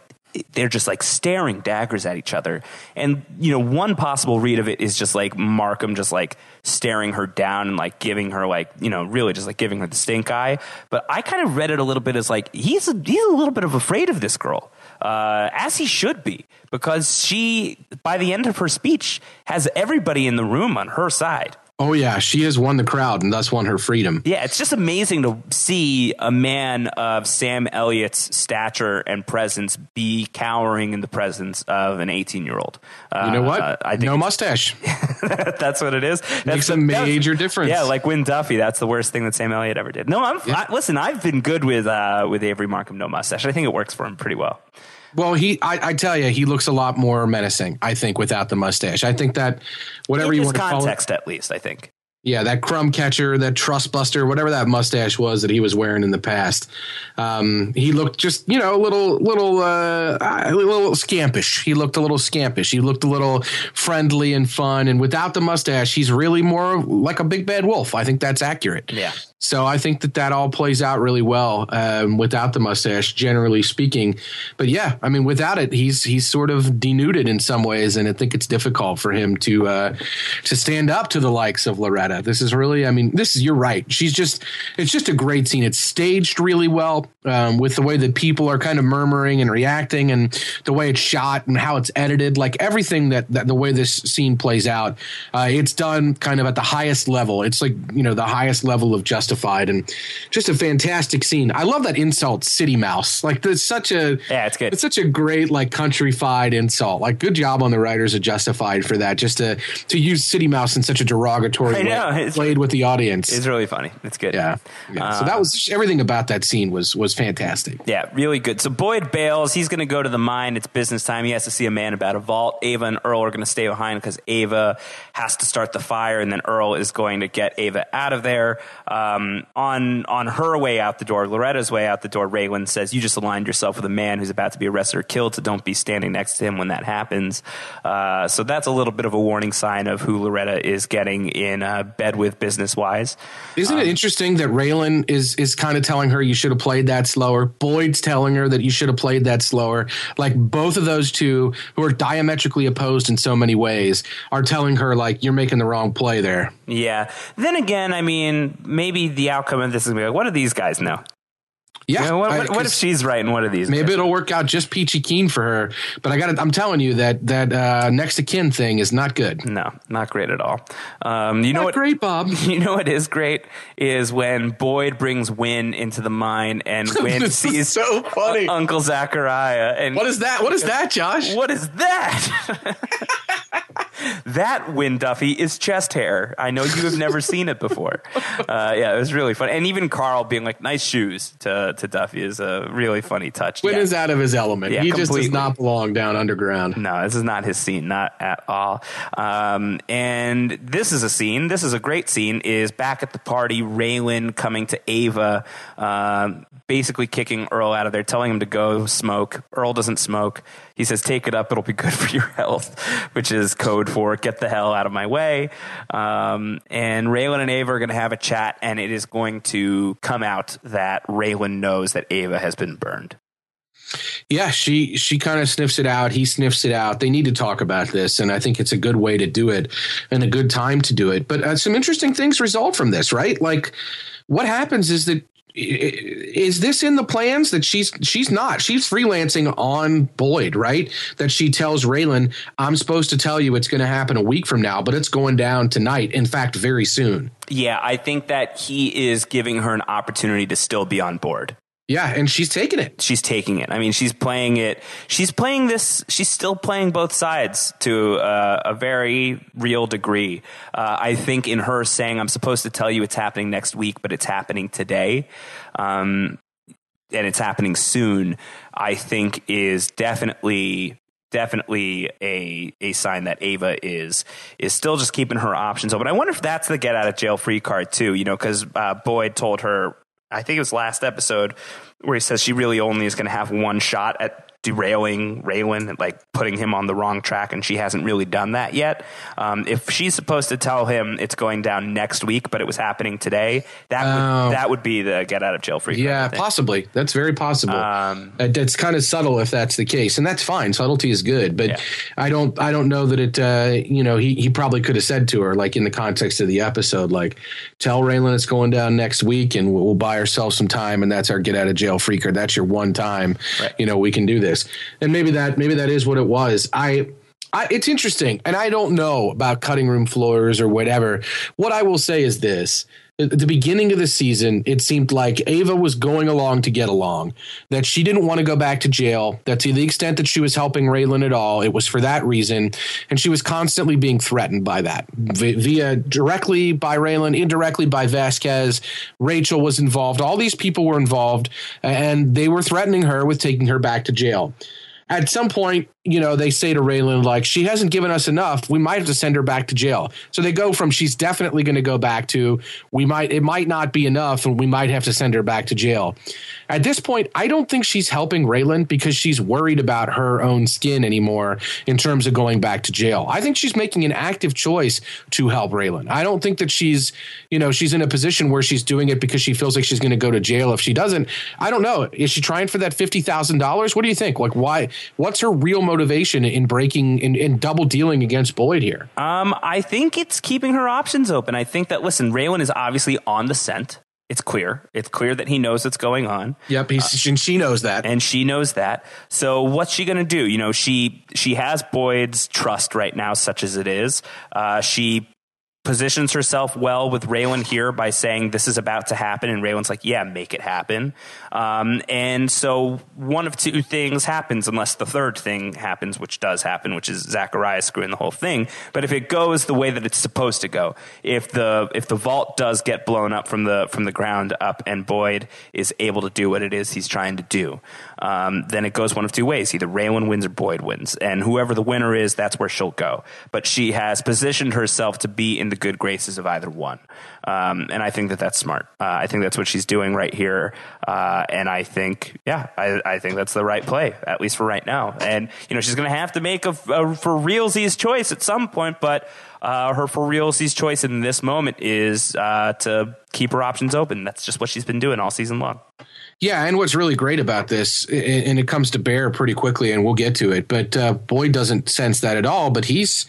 they're just like staring daggers at each other. And, you know, one possible read of it is just like Markham just like staring her down and like giving her like, you know, really just like giving her the stink eye. But I kind of read it a little bit as like he's a, he's a little bit of afraid of this girl. Uh, as he should be, because she, by the end of her speech, has everybody in the room on her side. Oh yeah, she has won the crowd and thus won her freedom. Yeah, it's just amazing to see a man of Sam Elliott's stature and presence be cowering in the presence of an 18 year old. Uh, You know what? I think no mustache. [LAUGHS] that's what it is. That's Makes a the- major difference. Yeah, like Wynn Duffy. That's the worst thing that Sam Elliott ever did. No, I'm I, listen. I've been good with uh, with Avery Markham, no mustache. I think it works for him pretty well. Well, he, I, I tell you, he looks a lot more menacing. I think without the mustache. I think that whatever In you want to call it, context, at least, I think. yeah, that crumb catcher, that trust buster, whatever that mustache was that he was wearing in the past, um, he looked just you know a little, little, uh, a little scampish. He looked a little scampish. He looked a little friendly and fun. And without the mustache, he's really more like a big bad wolf. I think that's accurate. Yeah. So I think that that all plays out really well um, without the mustache, generally speaking. But yeah, I mean, without it, he's he's sort of denuded in some ways, and I think it's difficult for him to uh, to stand up to the likes of Loretta. This is really, I mean, this is you're right. She's just it's just a great scene. It's staged really well um, with the way that people are kind of murmuring and reacting, and the way it's shot and how it's edited. Like everything that, that the way this scene plays out, uh, it's done kind of at the highest level. It's like you know the highest level of justified and just a fantastic scene. I love that insult, City Mouse. Like there's such a Yeah, it's good. It's such a great like countryfied insult. Like good job on the writers of Justified for that. Just to to use City Mouse in such a derogatory I know, way, played with the audience. It's really funny. It's good. yeah, yeah. so that was just, everything about that scene was was fantastic. Yeah, really good. So Boyd bails. He's going to go to the mine. It's business time. He has to see a man about a vault. Ava and Earl are going to stay behind because Ava has to start the fire, and then Earl is going to get Ava out of there. Um, on on her way out the door, Loretta's way out the door, Raylan says, "You just aligned yourself with a man who's about to be arrested or killed, so don't be standing next to him when that happens." Uh, so that's a little bit of a warning sign of who Loretta is getting in uh, bed with business wise. Isn't Um, it interesting that Raylan is is kind of telling her you should have played that slower? Boyd's telling her that you should have played that slower. Like both of those two, who are diametrically opposed in so many ways, are telling her like you're making the wrong play there. Yeah. Then again, I mean, maybe the outcome of this is gonna be like, what do these guys know? Yeah. You know, what, I- what, what if she's right and what are these? Maybe it'll work out just peachy keen for her. But I got I'm telling you that that uh, next to kin thing is not good. No, not great at all. Um, you know Not what? great, Bob. [LAUGHS] You know what is great is when Boyd brings Wynn into the mine and [LAUGHS] Wynn is sees so funny. Uncle Zachariah and What is that? What is that, Josh? what is that? [LAUGHS] that Wynn Duffy is chest hair. I know you have never seen it before. Uh, yeah, it was really fun. And even Carl being like, "Nice shoes" to to Duffy is a really funny touch. Wynn Yeah. is out of his element. Yeah, he just does not belong down underground. No, this is not his scene, not at all. Um, and this is a scene. This is a great scene. Is back at the party. Raylan coming to Ava, um, basically kicking Earl out of there, telling him to go smoke. Earl doesn't smoke. He says, "Take it up. It'll be good for your [LAUGHS] health," which is code for "Get the hell out of my way." Um, and Raylan and Ava are going to have a chat, and it is going to come out that Raylan knows that Ava has been burned. Yeah, she she kind of sniffs it out. He sniffs it out. They need to talk about this, and I think it's a good way to do it and a good time to do it. But uh, some interesting things result from this, right? Like, what happens is that is this in the plans that she's she's not she's freelancing on Boyd, right? That she tells Raylan, "I'm supposed to tell you it's going to happen a week from now, but it's going down tonight. In fact, very soon." Yeah, I think that he is giving her an opportunity to still be on board. Yeah, and she's taking it. She's taking it. I mean, she's playing it. She's playing this. She's still playing both sides to uh, a very real degree. Uh, I think in her saying, "I'm supposed to tell you it's happening next week, but it's happening today," um, and it's happening soon. I think is definitely definitely a a sign that Ava is is still just keeping her options open. I wonder if that's the get out of jail free card too. You know, because uh, Boyd told her, I think it was last episode where he says she really only is going to have one shot at derailing Raylan, and, like putting him on the wrong track, and she hasn't really done that yet. Um, if she's supposed to tell him it's going down next week, but it was happening today, that Oh. would, that would be the get out of jail free. Yeah, possibly. That's very possible. Um, It- it's kind of subtle if that's the case, and that's fine. Subtlety is good, but Yeah. I don't. I don't know that it. Uh, you know, he he probably could have said to her, like in the context of the episode, like, "Tell Raylan it's going down next week, and we'll, we'll buy ourselves some time, and that's our get out of jail free card. That's your one time. Right. You know, we can do this, and maybe that maybe that is what it was. I." I, it's interesting, and I don't know about cutting room floors or whatever. What I will say is this: at the beginning of the season, it seemed like Ava was going along to get along, that she didn't want to go back to jail, that to the extent that she was helping Raylan at all, it was for that reason. And she was constantly being threatened by that via directly by Raylan, indirectly by Vasquez. Rachel was involved. All these people were involved, and they were threatening her with taking her back to jail. At some point, you know, they say to Raylan, like, she hasn't given us enough. We might have to send her back to jail. So they go from she's definitely going to go back to we might, it might not be enough and we might have to send her back to jail. At this point, I don't think she's helping Raylan because she's worried about her own skin anymore in terms of going back to jail. I think she's making an active choice to help Raylan. I don't think that she's, you know, she's in a position where she's doing it because she feels like she's going to go to jail if she doesn't. I don't know. Is she trying for that $50,000? What do you think? Like, why? What's her real motivation in breaking, in, in double dealing against Boyd here? Um, I think it's keeping her options open. I think that listen, Raylan is obviously on the scent. It's clear. It's clear that he knows what's going on, Yep. He's, and she knows that. and she knows that. So what's she going to do? You know, she she has Boyd's trust right now, such as it is. Uh, she positions herself well with Raylan here by saying this is about to happen, and Raylan's like, "Yeah, make it happen." Um, and so one of two things happens, unless the third thing happens, which does happen, which is Zachariah screwing the whole thing. But if it goes the way that it's supposed to go, if the if the vault does get blown up from the from the ground up, and Boyd is able to do what it is he's trying to do, um, then it goes one of two ways: either Raylan wins or Boyd wins, and whoever the winner is, that's where she'll go. But she has positioned herself to be in the good graces of either one, um, and I think that that's smart. Uh, I think that's what she's doing right here, uh, and I think, yeah, I, I think that's the right play, at least for right now. And you know, she's going to have to make a, a for realsies choice at some point, but. Uh, her for realsies choice in this moment is uh, to keep her options open. That's just what she's been doing all season long. Yeah, and what's really great about this, and it comes to bear pretty quickly, and we'll get to it. But uh, Boyd doesn't sense that at all. But he's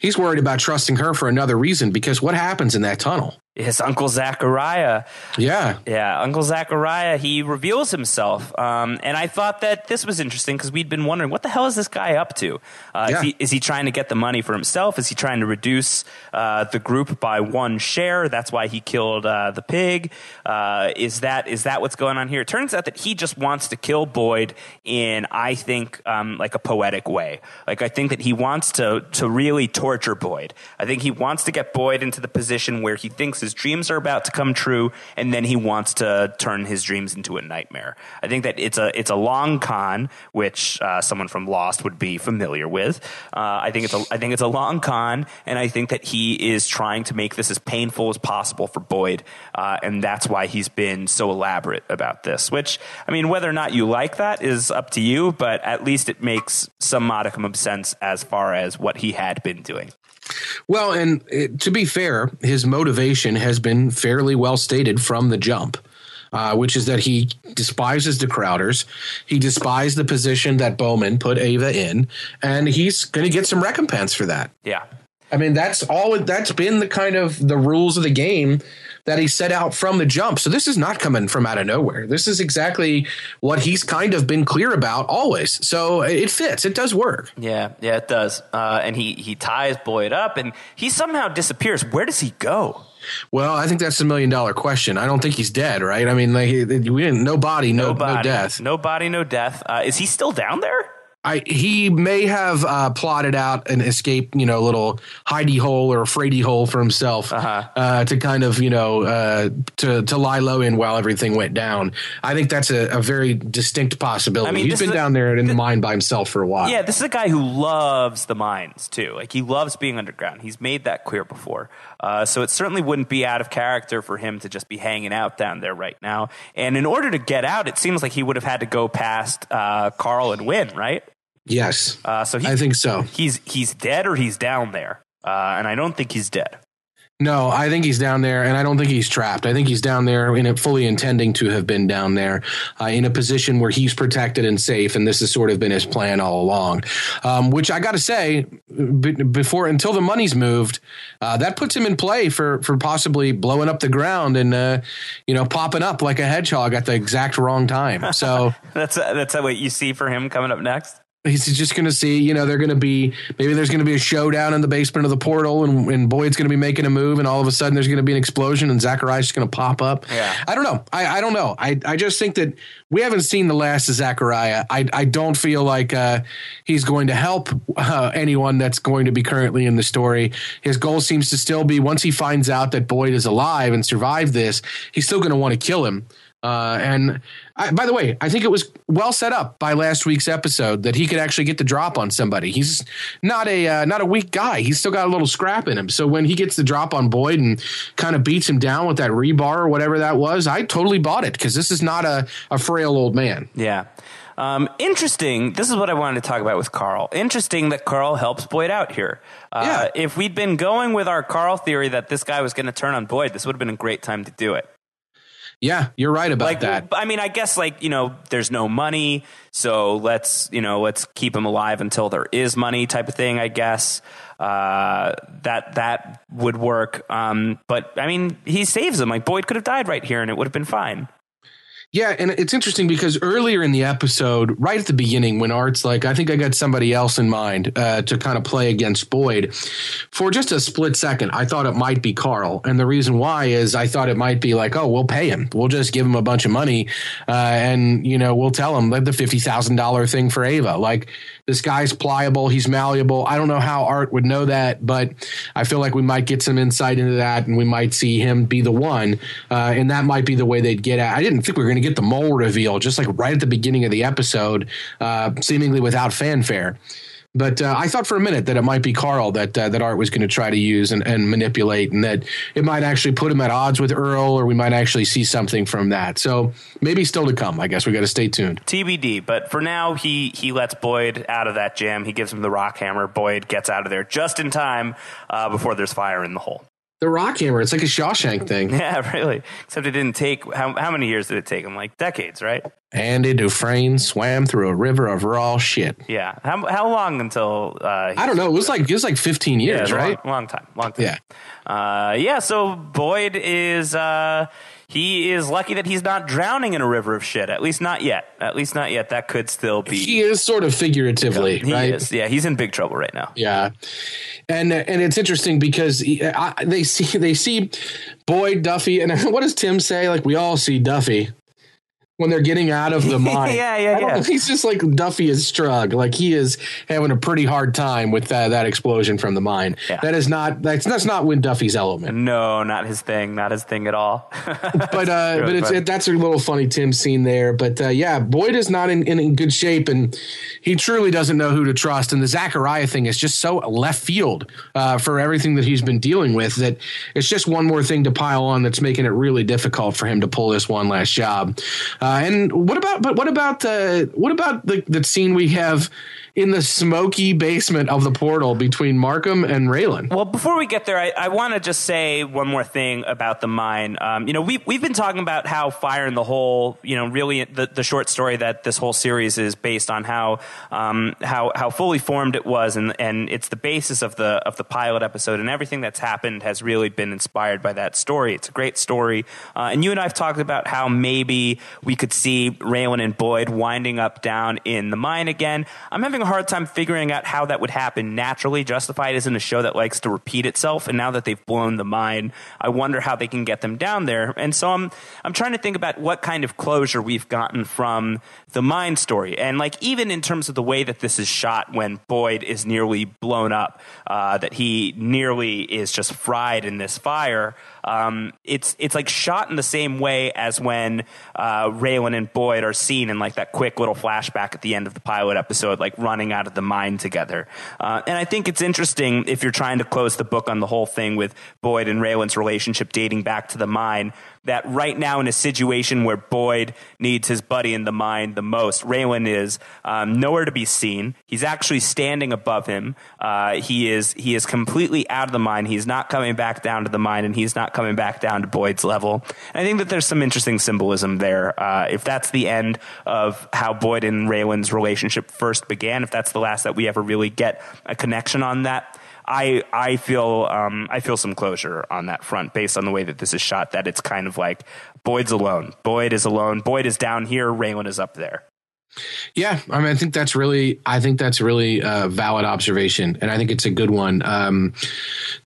he's worried about trusting her for another reason because what happens in that tunnel? His uncle Zachariah. Yeah. Yeah, Uncle Zachariah, he reveals himself. Um, and I thought that this was interesting because we'd been wondering, what the hell is this guy up to? Uh, Yeah. is, he, is he trying to get the money for himself? Is he trying to reduce uh, the group by one share? That's why he killed uh, the pig. Uh, is that is that what's going on here? It turns out that he just wants to kill Boyd in, I think, um, like a poetic way. Like I think that he wants to to really torture Boyd. I think he wants to get Boyd into the position where he thinks his dreams are about to come true, and then he wants to turn his dreams into a nightmare. I think that it's a it's a long con, which uh, someone from Lost would be familiar with. Uh, I think it's a I think it's a long con, and I think that he is trying to make this as painful as possible for Boyd, uh, and that's why he's been so elaborate about this. Which I mean, whether or not you like that is up to you, but at least it makes some modicum of sense as far as what he had been doing. Well, and uh, to be fair, his motivation has been fairly well stated from the jump. Uh, which is that he despises the Crowders. He despised the position that Bowman put Ava in, and he's going to get some recompense for that. Yeah. I mean, that's all. That's been the kind of the rules of the game that he set out from the jump. So this is not coming from out of nowhere. This is exactly what he's kind of been clear about always. So it fits. It does work. Yeah, yeah, it does. Uh, and he he ties Boyd up, and he somehow disappears. Where does he go? Well, I think that's the million dollar question. I don't think he's dead, right? I mean, like, we didn't. No body, no, no, body, death. No body, no death. Uh, is he still down there? I, he may have uh, plotted out an escape, you know, little hidey hole or fraidy hole for himself Uh-huh. uh, to kind of, you know, uh, to to lie low in while everything went down. I think that's a, a very distinct possibility. I mean, He's been is a- down there in the mine by himself for a while. Yeah, this is a guy who loves the mines too. Like he loves being underground. He's made that clear before. Uh, so it certainly wouldn't be out of character for him to just be hanging out down there right now. And in order to get out, it seems like he would have had to go past uh, Carl and Wynn, right? Yes, Uh, so he, I think so. he's he's dead or he's down there. Uh, and I don't think he's dead. No, I think he's down there, and I don't think he's trapped. I think he's down there in it, fully intending to have been down there uh, in a position where he's protected and safe, and this has sort of been his plan all along. Um, which I got to say, b- before until the money's moved, uh, that puts him in play for for possibly blowing up the ground and uh, you know popping up like a hedgehog at the exact wrong time. So. [LAUGHS] That's that's what you see for him coming up next. He's just going to see, you know, they're going to be maybe there's going to be a showdown in the basement of the portal, and, and Boyd's going to be making a move, and all of a sudden there's going to be an explosion, and Zachariah's just going to pop up. Yeah. I don't know. I, I don't know. I, I just think that we haven't seen the last of Zachariah. I, I don't feel like uh, he's going to help uh, anyone that's going to be currently in the story. His goal seems to still be once he finds out that Boyd is alive and survived this, he's still going to want to kill him. Uh, and I, by the way, I think it was well set up by last week's episode that he could actually get the drop on somebody. He's not a uh, not a weak guy. He's still got a little scrap in him. So when he gets the drop on Boyd and kind of beats him down with that rebar or whatever that was, I totally bought it because this is not a, a frail old man. Yeah. Um, interesting. This is what I wanted to talk about with Carl. Interesting that Carl helps Boyd out here. Uh, Yeah. If we'd been going with our Carl theory that this guy was going to turn on Boyd, this would have been a great time to do it. Yeah, you're right about Like that. I mean, I guess like you know, there's no money, so let's you know, let's keep him alive until there is money, type of thing. I guess uh, that that would work. Um, but I mean, he saves him. Like Boyd could have died right here, and it would have been fine. Yeah, and it's interesting because earlier in the episode, right at the beginning, when Art's like, I think I got somebody else in mind uh, to kind of play against Boyd, for just a split second, I thought it might be Carl. And the reason why is I thought it might be like, oh, we'll pay him. We'll just give him a bunch of money. Uh, and, you know, we'll tell him like the $50,000 thing for Ava. Like, this guy's pliable. He's malleable. I don't know how Art would know that, but I feel like we might get some insight into that and we might see him be the one. Uh, and that might be the way they'd get at I didn't think we were going to get the mole reveal just like right at the beginning of the episode, uh, seemingly without fanfare. But uh, I thought for a minute that it might be Carl that uh, that Art was going to try to use and, and manipulate, and that it might actually put him at odds with Earl, or we might actually see something from that. So maybe still to come. I guess we got to stay tuned. TBD. But for now, he he lets Boyd out of that jam. He gives him the rock hammer. Boyd gets out of there just in time uh, before there's fire in the hole. The rock hammer. It's like a Shawshank thing. [LAUGHS] Yeah, really. Except it didn't take how how many years did it take him? Like decades, right? Andy Dufresne swam through a river of raw shit. Yeah. How how long until uh, I don't know. It was like it was like 15 yeah, years, long- right? Long, time. Long time. Yeah. Uh, yeah. So Boyd is uh, he is lucky that he's not drowning in a river of shit. At least not yet. At least not yet. That could still be. He is sort of figuratively, He right? is. Yeah, he's in big trouble right now. Yeah, and and it's interesting because they see they see Boyd Duffy, and [LAUGHS] what does Tim say? Like we all see Duffy when they're getting out of the [LAUGHS] mine. Yeah, yeah, yeah. He's just like Duffy is Strug. Like he is having a pretty hard time with that, that explosion from the mine. Yeah. That is not that's that's not Wynn Duffy's element. No, not his thing. Not his thing at all. [LAUGHS] But uh, but it's it, that's a little funny Tim scene there. But uh, yeah, Boyd is not in, in, in good shape, and he truly doesn't know who to trust. And the Zachariah thing is just so left field uh, for everything that he's been dealing with that it's just one more thing to pile on that's making it really difficult for him to pull this one last job. Uh, and what about but what about uh, what about the the scene we have in the smoky basement of the portal between Markham and Raylan? Well, before we get there, I, I want to just say one more thing about the mine. Um, you know, we've, we've been talking about how Fire in the Hole, you know, really the, the short story that this whole series is based on how, um, how, how fully formed it was. And, and it's the basis of the, of the pilot episode. And everything that's happened has really been inspired by that story. It's a great story. Uh, and you and I have talked about how maybe we could see Raylan and Boyd winding up down in the mine again. I'm having a hard time figuring out how that would happen naturally. Justified isn't a show that likes to repeat itself, and now that they've blown the mine, I wonder how they can get them down there. And so I'm I'm trying to think about what kind of closure we've gotten from the mine story, and like even in terms of the way that this is shot when Boyd is nearly blown up, uh, that he nearly is just fried in this fire. Um, it's it's like shot in the same way as when uh, Raylan and Boyd are seen in like that quick little flashback at the end of the pilot episode, like running out of the mine together. Uh, and I think it's interesting if you're trying to close the book on the whole thing with Boyd and Raylan's relationship dating back to the mine. That right now, in a situation where Boyd needs his buddy in the mine the most, Raylan is um, nowhere to be seen. He's actually standing above him. Uh, he is he is completely out of the mine. He's not coming back down to the mine, and he's not coming back down to Boyd's level. And I think that there's some interesting symbolism there. Uh, if that's the end of how Boyd and Raylan's relationship first began, if that's the last that we ever really get a connection on that. I I feel um, I feel some closure on that front based on the way that this is shot. That it's kind of like Boyd's alone. Boyd is alone. Boyd is down here. Raylan is up there. Yeah, I mean, I think that's really, I think that's really a valid observation, and I think it's a good one. Um,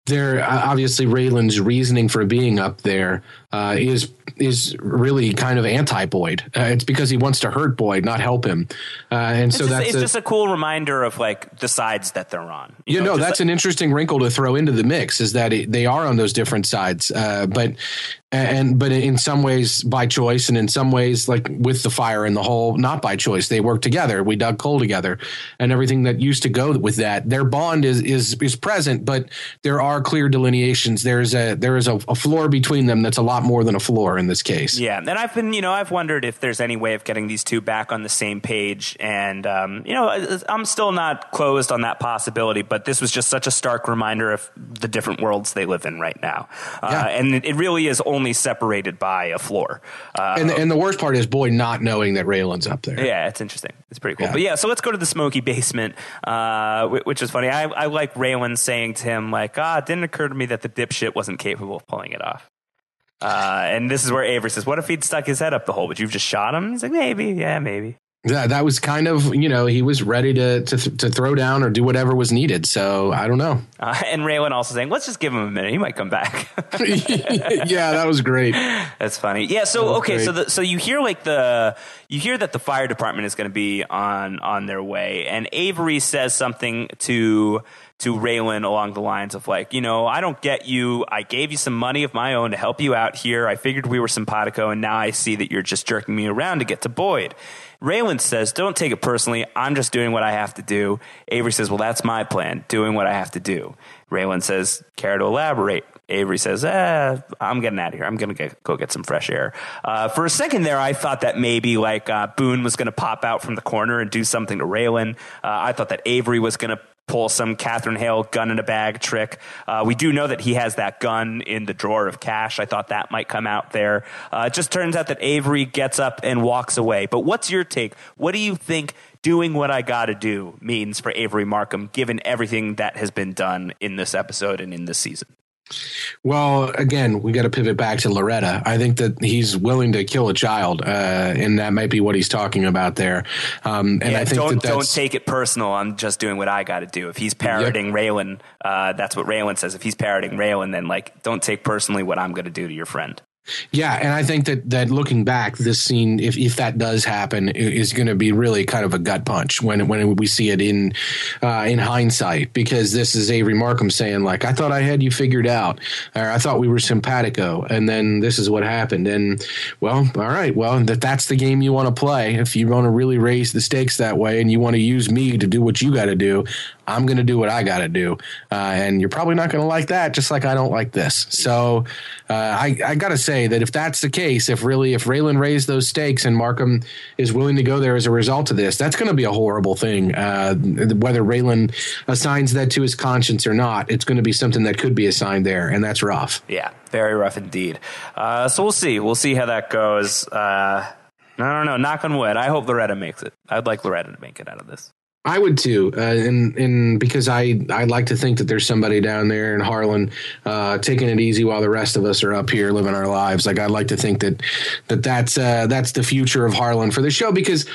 there, obviously, Raylan's reasoning for being up there uh, is is really kind of anti Boyd. Uh, it's because he wants to hurt Boyd, not help him, uh, and It's, so just, that's it's a, just a cool reminder of like the sides that they're on. you know, just that's like- an interesting wrinkle to throw into the mix is that it, they are on those different sides, uh, but and but in some ways by choice, and in some ways like with the fire in the hole, not by choice. They work together. We dug coal together, and everything that used to go with that. Their bond is is is present, but there are clear delineations. There's a there is a, a floor between them that's a lot more than a floor in this case. Yeah, and I've been, you know, I've wondered if there's any way of getting these two back on the same page, and um, you know, I'm still not closed on that possibility. But this was just such a stark reminder of the different worlds they live in right now, uh, Yeah. and it, really is only separated by a floor. Uh, And and the worst part is boy not knowing that Raylan's up there. yeah, it's interesting. It's pretty cool. Yeah. But yeah, so let's go to the smoky basement, uh, which is funny. I, I like Raylan saying to him, like, ah, it didn't occur to me that the dipshit wasn't capable of pulling it off. Uh, and this is where Avery says, what if he'd stuck his head up the hole? Would you have just shot him? He's like, maybe. Yeah, maybe. Yeah, that was kind of you know he was ready to to to throw down or do whatever was needed. So I don't know. Uh, and Raylan also saying, let's just give him a minute. He might come back. [LAUGHS] yeah, that was great. That's funny. Yeah. So okay. So the, so you hear like the you hear that the fire department is going to be on on their way, and Avery says something to to Raylan along the lines of like, you know, I don't get you. I gave you some money of my own to help you out here. I figured we were simpatico, and now I see that you're just jerking me around to get to Boyd. Raylan says, "Don't take it personally. I'm just doing what I have to do." Avery says, "Well, that's my plan. Doing what I have to do." Raylan says, "Care to elaborate?" Avery says, eh, I'm getting out of here. I'm going to go get some fresh air. Uh, for a second there, I thought that maybe like uh, Boone was going to pop out from the corner and do something to Raylan. Uh, I thought that Avery was going to pull some Katherine Hale gun in a bag trick. Uh, we do know that he has that gun in the drawer of cash. I thought that might come out there. Uh, it just turns out that Avery gets up and walks away. But what's your take? What do you think doing what I got to do means for Avery Markham, given everything that has been done in this episode and in this season? Well, again, we got to pivot back to Loretta. I think that he's willing to kill a child, uh, and that might be what he's talking about there. Um, and yeah, I think don't that don't take it personal. I'm just doing what I got to do. If he's parroting yep. Raylan, uh, that's what Raylan says. If he's parroting Raylan, then like don't take personally what I'm going to do to your friend. Yeah, and I think that that looking back, this scene, if if that does happen, is going to be really kind of a gut punch when when we see it in uh, in hindsight, because this is Avery Markham saying like, "I thought I had you figured out," or "I thought we were simpatico," and then this is what happened. And well, all right, well, that that's the game you want to play. If you want to really raise the stakes that way, and you want to use me to do what you got to do, I'm going to do what I got to do, uh, and you're probably not going to like that, just like I don't like this. So uh, I I got to say that if that's the case, if really if Raylan raised those stakes and Markham is willing to go there as a result of this, that's going to be a horrible thing. Uh, whether Raylan assigns that to his conscience or not, it's going to be something that could be assigned there, and that's rough. Yeah, very rough indeed. Uh, so we'll see. We'll see how that goes. I don't know. Knock on wood. I hope Loretta makes it. I'd like Loretta to make it out of this. I would too, uh, and and because I I like to think that there's somebody down there in Harlan uh, taking it easy while the rest of us are up here living our lives. Like I'd like to think that that that's uh, that's the future of Harlan for the show because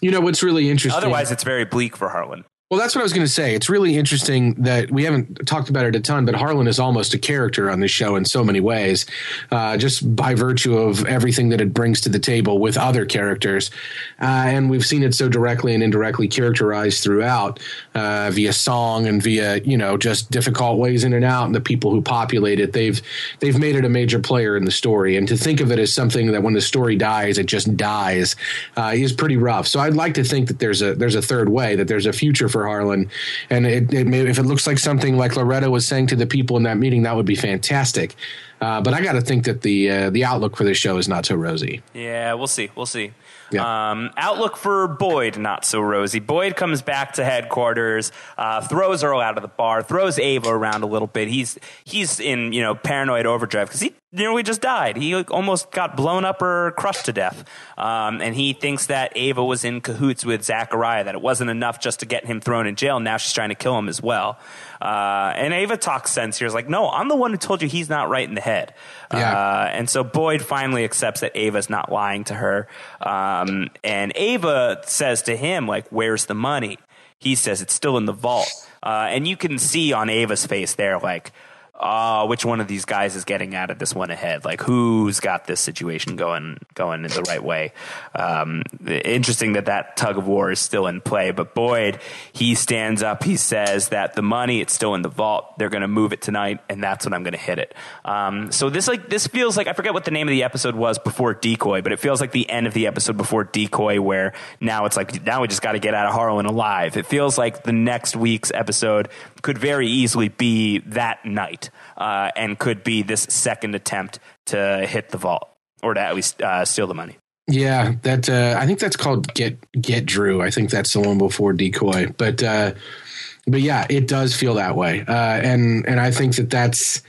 you know what's really interesting. Otherwise, it's very bleak for Harlan. Well, that's what I was going to say. It's really interesting that we haven't talked about it a ton, but Harlan is almost a character on this show in so many ways, uh, just by virtue of everything that it brings to the table with other characters. Uh, and we've seen it so directly and indirectly characterized throughout uh, via song and via you know just difficult ways in and out, and the people who populate it. They've they've made it a major player in the story, and to think of it as something that when the story dies, it just dies, uh, is pretty rough. So I'd like to think that there's a there's a third way, that there's a future for Harlan. And it, it may, if it looks like something like Loretta was saying to the people in that meeting, that would be fantastic. Uh, but I got to think that the uh, the outlook for this show is not so rosy. Yeah, we'll see. We'll see. Yeah. Um, outlook for Boyd, not so rosy. Boyd comes back to headquarters, uh, throws Earl out of the bar, throws Ava around a little bit. He's he's in you know paranoid overdrive because he nearly just died. He almost got blown up or crushed to death, um, and he thinks that Ava was in cahoots with Zachariah. That it wasn't enough just to get him thrown in jail. Now she's trying to kill him as well. Uh, and Ava talks sense here. Is like, no, I'm the one who told you he's not right in the head. Yeah. Uh, and so Boyd finally accepts that Ava's not lying to her. Um, and Ava says to him, like, where's the money? He says it's still in the vault. Uh, and you can see on Ava's face there, like, uh, which one of these guys is getting out of this one ahead? Like who's got this situation going going in the right way? Um, interesting that that tug of war is still in play. But Boyd, he stands up. He says that the money it's still in the vault. They're going to move it tonight, and that's when I'm going to hit it. Um, so this like this feels like I forget what the name of the episode was before Decoy, but it feels like the end of the episode before Decoy, where now it's like now we just got to get out of Harlan alive. It feels like the next week's episode could very easily be that night uh, and could be this second attempt to hit the vault or to at least uh, steal the money. Yeah, that uh, I think that's called get get Drew. I think that's the one before decoy, but uh, but yeah, it does feel that way, uh, and and I think that that's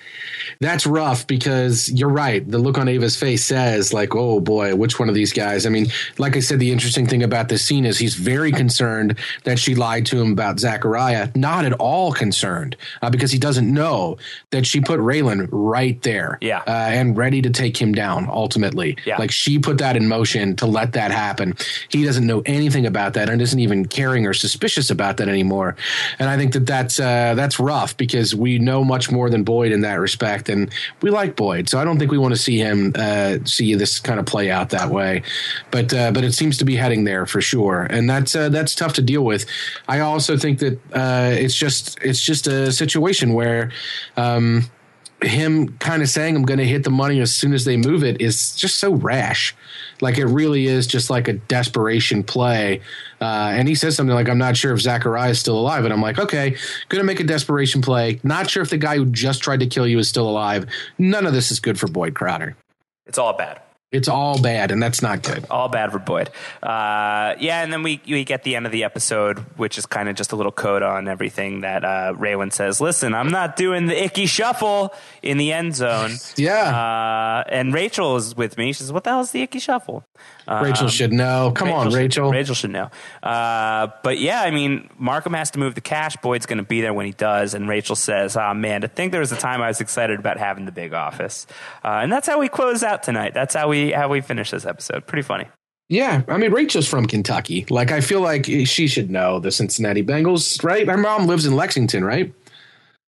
that's rough because you're right. The look on Ava's face says like, "Oh boy, which one of these guys?" I mean, like I said, the interesting thing about this scene is he's very concerned that she lied to him about Zachariah. Not at all concerned uh, because he doesn't know that she put Raylan right there, yeah, uh, and ready to take him down. Ultimately, yeah. like she put that in motion to let that happen. He doesn't know anything about that and isn't even caring or suspicious about that anymore. And I think that that's uh, that's rough because we know much more than Boyd in that respect and we like Boyd, so I don't think we want to see him uh, see this kind of play out that way. But uh, but it seems to be heading there for sure, and that's uh, that's tough to deal with. I also think that uh, it's just it's just a situation where. Um, him kind of saying I'm going to hit the money as soon as they move it is just so rash. Like it really is just like a desperation play. Uh, and he says something like, I'm not sure if Zachariah is still alive. And I'm like, okay, going to make a desperation play. Not sure if the guy who just tried to kill you is still alive. None of this is good for Boyd Crowder. It's all bad. It's all bad, and that's not good. All bad for Boyd. Uh, yeah, and then we we get the end of the episode, which is kind of just a little code on everything that uh, Raylan says. Listen, I'm not doing the Ickey shuffle in the end zone. [LAUGHS] Yeah. Uh, and Rachel is with me. She says, "What the hell is the Ickey shuffle?" Rachel Um, should know. Come on, should- Rachel. Rachel should know. Uh, but yeah, I mean, Markham has to move the cash. Boyd's going to be there when he does. And Rachel says, "Oh man, to think there was a time I was excited about having the big office." Uh, and that's how we close out tonight. That's how we how we finish this episode. Pretty funny. Yeah, I mean Rachel's from Kentucky. Like I feel like she should know the Cincinnati Bengals, right? Her mom lives in Lexington, right?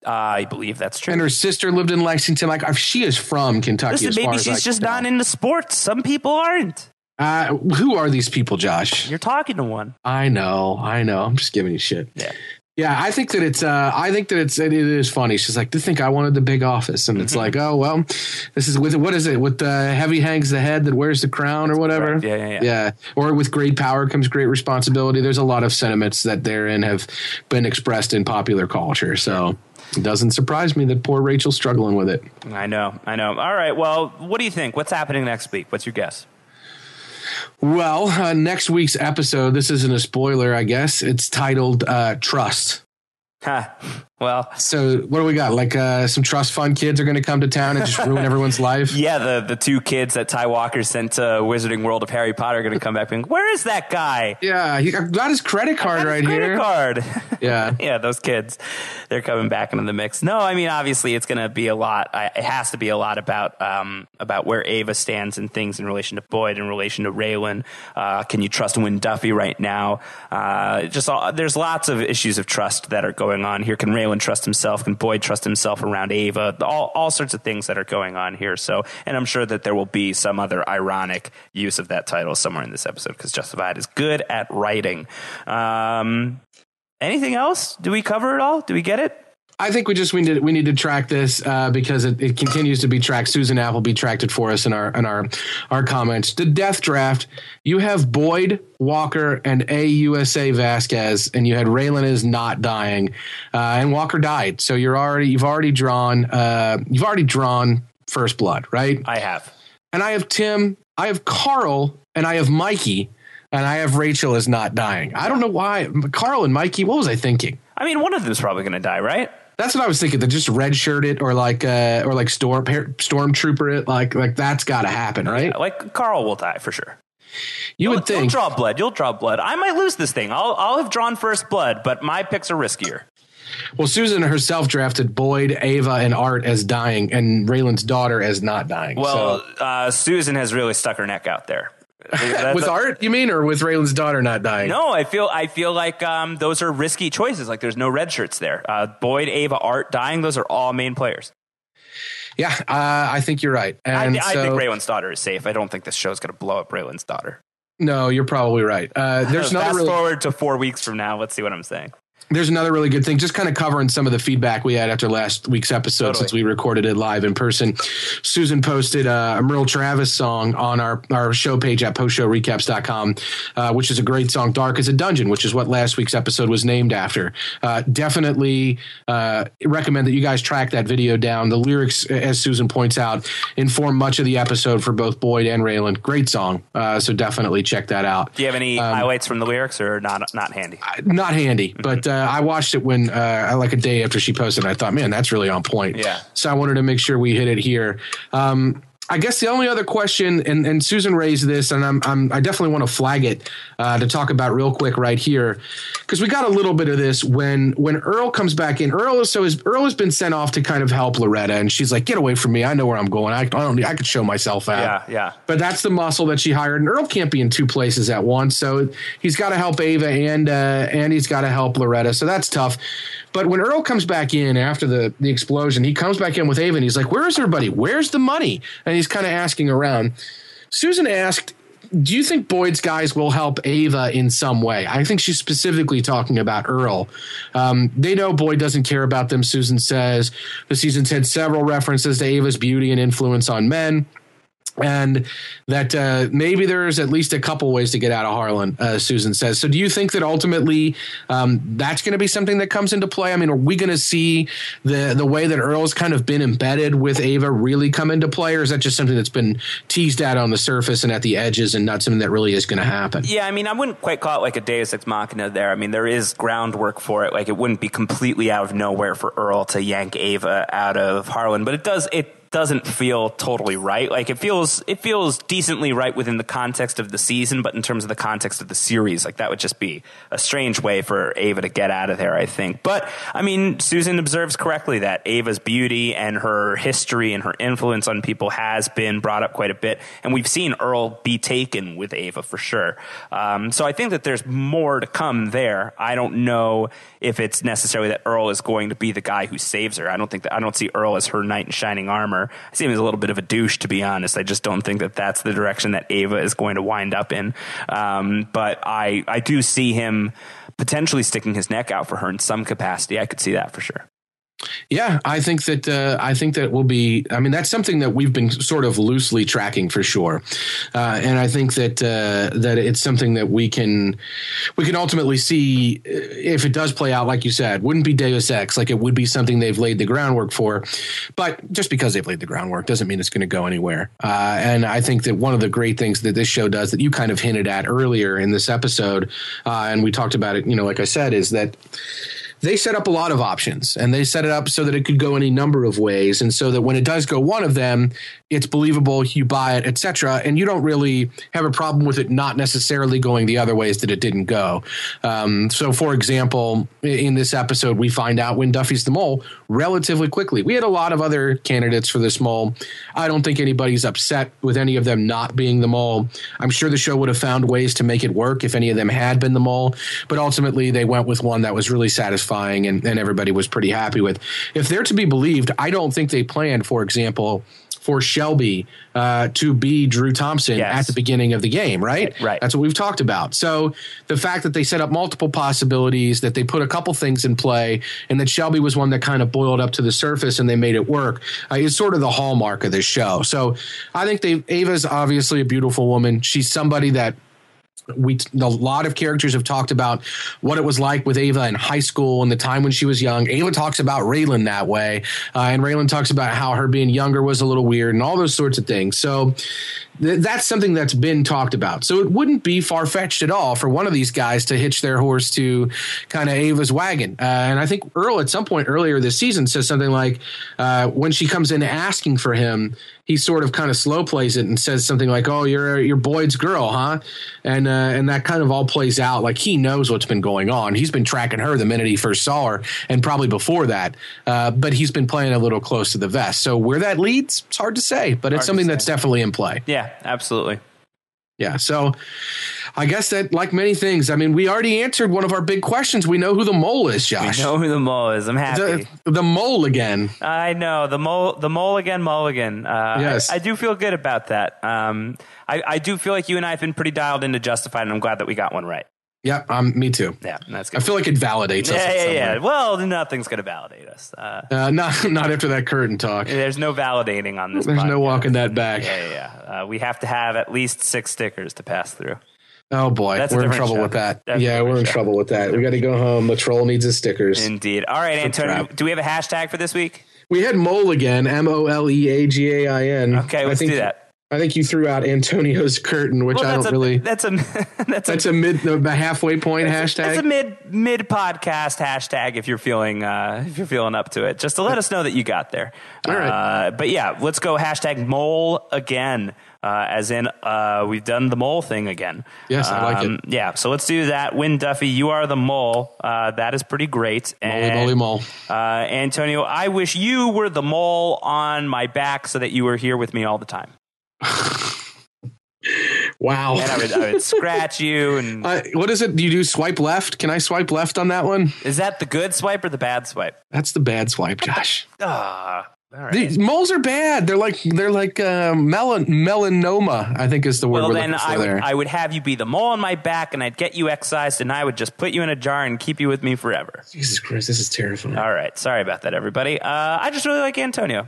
Uh, I believe that's true. And her sister lived in Lexington. Like if she is from Kentucky. Listen, maybe she's just not into sports. Some people aren't. Uh, who are these people, Josh? You're talking to one. I know, I know. I'm just giving you shit. Yeah. Yeah, I think that it's. Uh, I think that it's. It is funny. She's like, "To think I wanted the big office," and it's Mm-hmm. like, "Oh well, this is with what is it? With the heavy hangs the head that wears the crown, or whatever." Yeah, yeah, yeah. Yeah, or with great power comes great responsibility. There's a lot of sentiments that therein have been expressed in popular culture. So it doesn't surprise me that poor Rachel's struggling with it. I know. I know. All right. Well, what do you think? What's happening next week? What's your guess? Well, uh, next week's episode. This isn't a spoiler, I guess. It's titled uh, "Trust." Huh. Well, So what do we got? Like uh, some trust fund kids are going to come to town and just ruin everyone's life. [LAUGHS] yeah, the, the two kids that Ty Walker sent to Wizarding World of Harry Potter are going to come back and where is that guy? Yeah, he got his credit card right credit here. card. [LAUGHS] Yeah. [LAUGHS] yeah, those kids, they're coming back into the mix. No, I mean, obviously, it's going to be a lot. I, it has to be a lot about um, about where Ava stands and things in relation to Boyd, in relation to Raylan. Uh, can you trust Wynn Duffy right now? Uh, just all, there's lots of issues of trust that are going on here. Can Raylan trust himself? Can Boyd trust himself around Ava? All all sorts of things that are going on here. So, and I'm sure that there will be some other ironic use of that title somewhere in this episode because Justified is good at writing. Um, Anything else? Do we cover it all? Do we get it? I think we just we need we need to track this uh, because it, it continues to be tracked. Susan Appleby tracked it for us in our in our our comments. The death draft. You have Boyd Walker and AUSA Vasquez, and you had Raylan is not dying, uh, and Walker died. So you're already you've already drawn uh, you've already drawn first blood, right? I have. And I have Tim, I have Carl, and I have Mikey, and I have Rachel is not dying. I don't know why Carl and Mikey. What was I thinking? I mean, one of them's probably going to die, right? That's what I was thinking. That just redshirt it or like uh or like storm stormtrooper it. Like like that's got to happen, right? Like Carl will die for sure. You would think You'll draw blood. You'll draw blood. I might lose this thing. I'll I'll have drawn first blood, but my picks are riskier. Well, Susan herself drafted Boyd, Ava, and Art as dying, and Raylan's daughter as not dying. Well, So- uh, Susan has really stuck her neck out there. That's with a- Art, you mean, or with Raylan's daughter not dying? No, I feel I feel like um, those are risky choices. Like there's no red shirts there. Uh, Boyd, Ava, Art dying. Those are all main players. Yeah, uh, I think you're right. I, And I so- think Raylan's daughter is safe. I don't think this show's going to blow up Raylan's daughter. No, you're probably right. Uh, there's [LAUGHS] another Fast really, forward to four weeks from now. Let's see what I'm saying. There's another really good thing. Just kind of covering some of the feedback we had after last week's episode, Totally. since we recorded it live in person. Susan posted uh, a Merle Travis song on our our show page at postshowrecaps.com, uh, which is a great song. "Dark as a Dungeon," which is what last week's episode was named after. Uh, definitely uh, recommend that you guys track that video down. The lyrics, as Susan points out, inform much of the episode for both Boyd and Raylan. Great song, uh, so definitely check that out. Do you have any Um, highlights from the lyrics or not? Not handy. not handy, but uh, I watched it when uh, like a day after she posted. it. I thought, man, that's really on point. Yeah. So I wanted to make sure we hit it here. Um, I guess the only other question, and, and Susan raised this, and I'm, I'm I definitely want to flag it uh, to talk about real quick right here, because we got a little bit of this when when Earl comes back in. Earl is so is Earl has been sent off to kind of help Loretta, and she's like, "Get away from me! I know where I'm going. I, I don't need. I could show myself out." Yeah, yeah. But that's the muscle that she hired, and Earl can't be in two places at once. So he's got to help Ava and uh, and he's got to help Loretta. So that's tough. But when Earl comes back in after the the explosion, he comes back in with Ava, and he's like, "Where's everybody? Where's the money?" And he's kind of asking around. Susan asked. Do you think Boyd's guys will help Ava in some way? I think she's specifically talking about Earl. Um, they know Boyd doesn't care about them, Susan says. The season's had several references to Ava's beauty and influence on men. And that uh, maybe there's at least a couple ways to get out of Harlan, uh, Susan says. So, do you think that ultimately um, that's going to be something that comes into play? I mean, are we going to see the the way that Earl's kind of been embedded with Ava really come into play, or is that just something that's been teased out on the surface and at the edges, and not something that really is going to happen? Yeah, I mean, I wouldn't quite call it like a Deus Ex Machina there. I mean, there is groundwork for it. Like, it wouldn't be completely out of nowhere for Earl to yank Ava out of Harlan, but it does it doesn't feel totally right. Like it feels it feels decently right within the context of the season, but in terms of the context of the series, like that would just be a strange way for Ava to get out of there, I think. But I mean, Susan observes correctly that Ava's beauty and her history and her influence on people has been brought up quite a bit, and we've seen Earl be taken with Ava for sure. Um, so I think that there's more to come there. I don't know if it's necessarily that Earl is going to be the guy who saves her. I don't think that I don't see Earl as her knight in shining armor. I see him as a little bit of a douche, to be honest. I just don't think that that's the direction that Ava is going to wind up in. Um, but I, I do see him potentially sticking his neck out for her in some capacity. I could see that for sure. Yeah, I think that uh, I think that will be. I mean, that's something that we've been sort of loosely tracking for sure, uh, and I think that uh, that it's something that we can we can ultimately see uh, if it does play out, like you said, wouldn't be Deus Ex, like it would be something they've laid the groundwork for, but just because they've laid the groundwork doesn't mean it's going to go anywhere. Uh, and I think that one of the great things that this show does that you kind of hinted at earlier in this episode, uh, and we talked about it, you know, like I said, is that they set up a lot of options and they set it up so that it could go any number of ways and so that when it does go one of them it's believable you buy it etc and you don't really have a problem with it not necessarily going the other ways that it didn't go. Um, so for example in this episode we find out Wynn Duffy's the mole relatively quickly. We had a lot of other candidates for this mole. I don't think anybody's upset with any of them not being the mole. I'm sure the show would have found ways to make it work if any of them had been the mole but ultimately they went with one that was really satisfying and, and everybody was pretty happy with. If they're to be believed, I don't think they planned, for example, for Shelby uh, to be Drew Thompson yes. at the beginning of the game, right? Right. That's what we've talked about. So the fact that they set up multiple possibilities, that they put a couple things in play, and that Shelby was one that kind of boiled up to the surface and they made it work uh, is sort of the hallmark of this show. So I think they Ava's obviously a beautiful woman. She's somebody that we a lot of characters have talked about what it was like with Ava in high school and the time when she was young. Ava talks about Raylan that way, uh, and Raylan talks about how her being younger was a little weird and all those sorts of things. So th- that's something that's been talked about. So it wouldn't be far fetched at all for one of these guys to hitch their horse to kind of Ava's wagon. Uh, and I think Earl at some point earlier this season says something like, uh, when she comes in asking for him, he sort of kind of slow plays it and says something like, "Oh, you're you're Boyd's girl, huh?" And uh, and that kind of all plays out like he knows what's been going on. He's been tracking her the minute he first saw her, and probably before that. Uh, but he's been playing a little close to the vest. So where that leads, it's hard to say. But it's something that's definitely in play. Yeah, absolutely. Yeah. So I guess that, like many things, I mean, we already answered one of our big questions. We know who the mole is, Josh. We know who the mole is. I'm happy. The, the mole again. I know the mole. The mole again. Mulligan. Uh, yes. I, I, do feel good about that. Um, I, I do feel like you and I have been pretty dialed into Justified, and I'm glad that we got one right. Yeah, um, me too. Yeah, that's good. I feel like it validates yeah, us. Yeah, yeah, Well, nothing's going to validate us. Uh, uh, not [LAUGHS] not after that curtain talk. There's no validating on this. There's podcast. no walking that back. Yeah, yeah. Uh, we have to have at least six stickers to pass through. Oh boy, That's we're in trouble show. with that. That's yeah, we're in show. trouble with that. We got to go home. The troll needs his stickers. Indeed. All right, Antonio. Do we have a hashtag for this week? We had mole again. M O L E A G A I N. Okay, let's do that. I think you threw out Antonio's curtain, which well, I don't a, really. That's a that's, [LAUGHS] that's a, a, mid a halfway point that's hashtag. It's a mid mid podcast hashtag if you're feeling uh, if you're feeling up to it, just to let us know that you got there. All right. Uh, but yeah, let's go hashtag mole again. Uh, as in, uh, we've done the mole thing again. Yes, I like um, it. Yeah, so let's do that. Wynn Duffy, you are the mole. Uh, that is pretty great. Moly, moly, mole. Uh, Antonio, I wish you were the mole on my back so that you were here with me all the time. [LAUGHS] Wow. And I would, I would scratch you. And uh, what is it? Do you do swipe left? Can I swipe left on that one? Is that the good swipe or the bad swipe? That's the bad swipe, Josh. [LAUGHS] Ah. Right. The moles are bad. They're like they're like uh, melan- melanoma. I think is the word. Well, then I would, I would have you be the mole on my back, and I'd get you excised, and I would just put you in a jar and keep you with me forever. Jesus Christ, this is terrifying. All right, sorry about that, everybody. Uh, I just really like Antonio.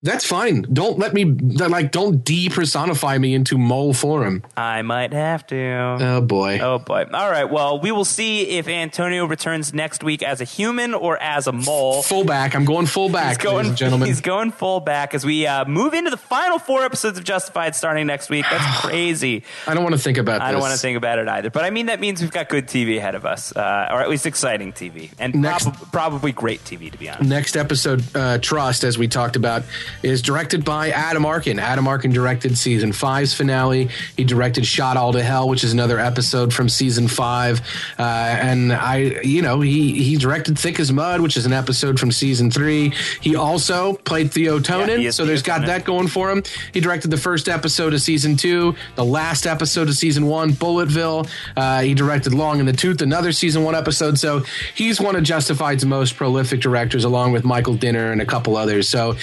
That's fine. Don't let me like don't de-personify me into mole forum. I might have to. Oh boy. Oh boy. All right. Well, we will see if Antonio returns next week as a human or as a mole. Fullback. I'm going fullback, going, ladies and gentlemen. he's going full back as we uh, move into the final four episodes of Justified starting next week. That's [SIGHS] crazy. I don't want to think about I don't want to think about it either. But I mean, that means we've got good TV ahead of us, uh, or at least exciting TV, and Next- prob- probably great TV, to be honest. Next episode, uh, Trust, as we talked about, is directed by Adam Arkin. Adam Arkin directed season five's finale. He directed Shot All to Hell, which is another episode from season five. Uh, and I, you know, he, he directed Thick as Mud, which is an episode from season three. He also played Theo Tonin, Yeah, so there's got that going for him. He directed the first episode of season two, the last episode of season one, Bulletville. Uh, he directed Long in the Tooth, another season one episode. So he's one of Justified's most prolific directors, along with Michael Dinner and a couple others. So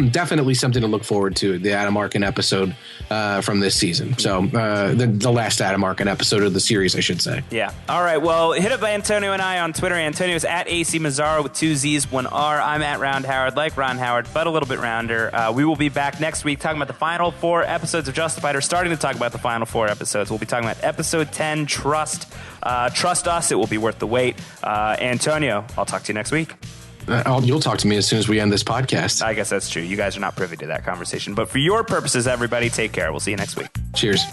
[COUGHS] definitely something to look forward to. The Adam Arkin episode uh, from this season. So uh, the, the last Adam Arkin episode of the series, I should say. Yeah. All right. Well, hit up Antonio and I on Twitter. Antonio is at AC Mazzaro with two Z's, one R. I'm at Round Howard, like Ron Howard, but a little bit rounder. Uh, we will be back next week talking about the final four episodes of Justified, or starting to talk about the final four episodes. We'll be talking about episode 10, Trust. Uh, trust us, it will be worth the wait. Uh, Antonio, I'll talk to you next week. Uh, I'll, you'll talk to me as soon as we end this podcast. I guess that's true. You guys are not privy to that conversation. But for your purposes, everybody, take care. We'll see you next week. Cheers.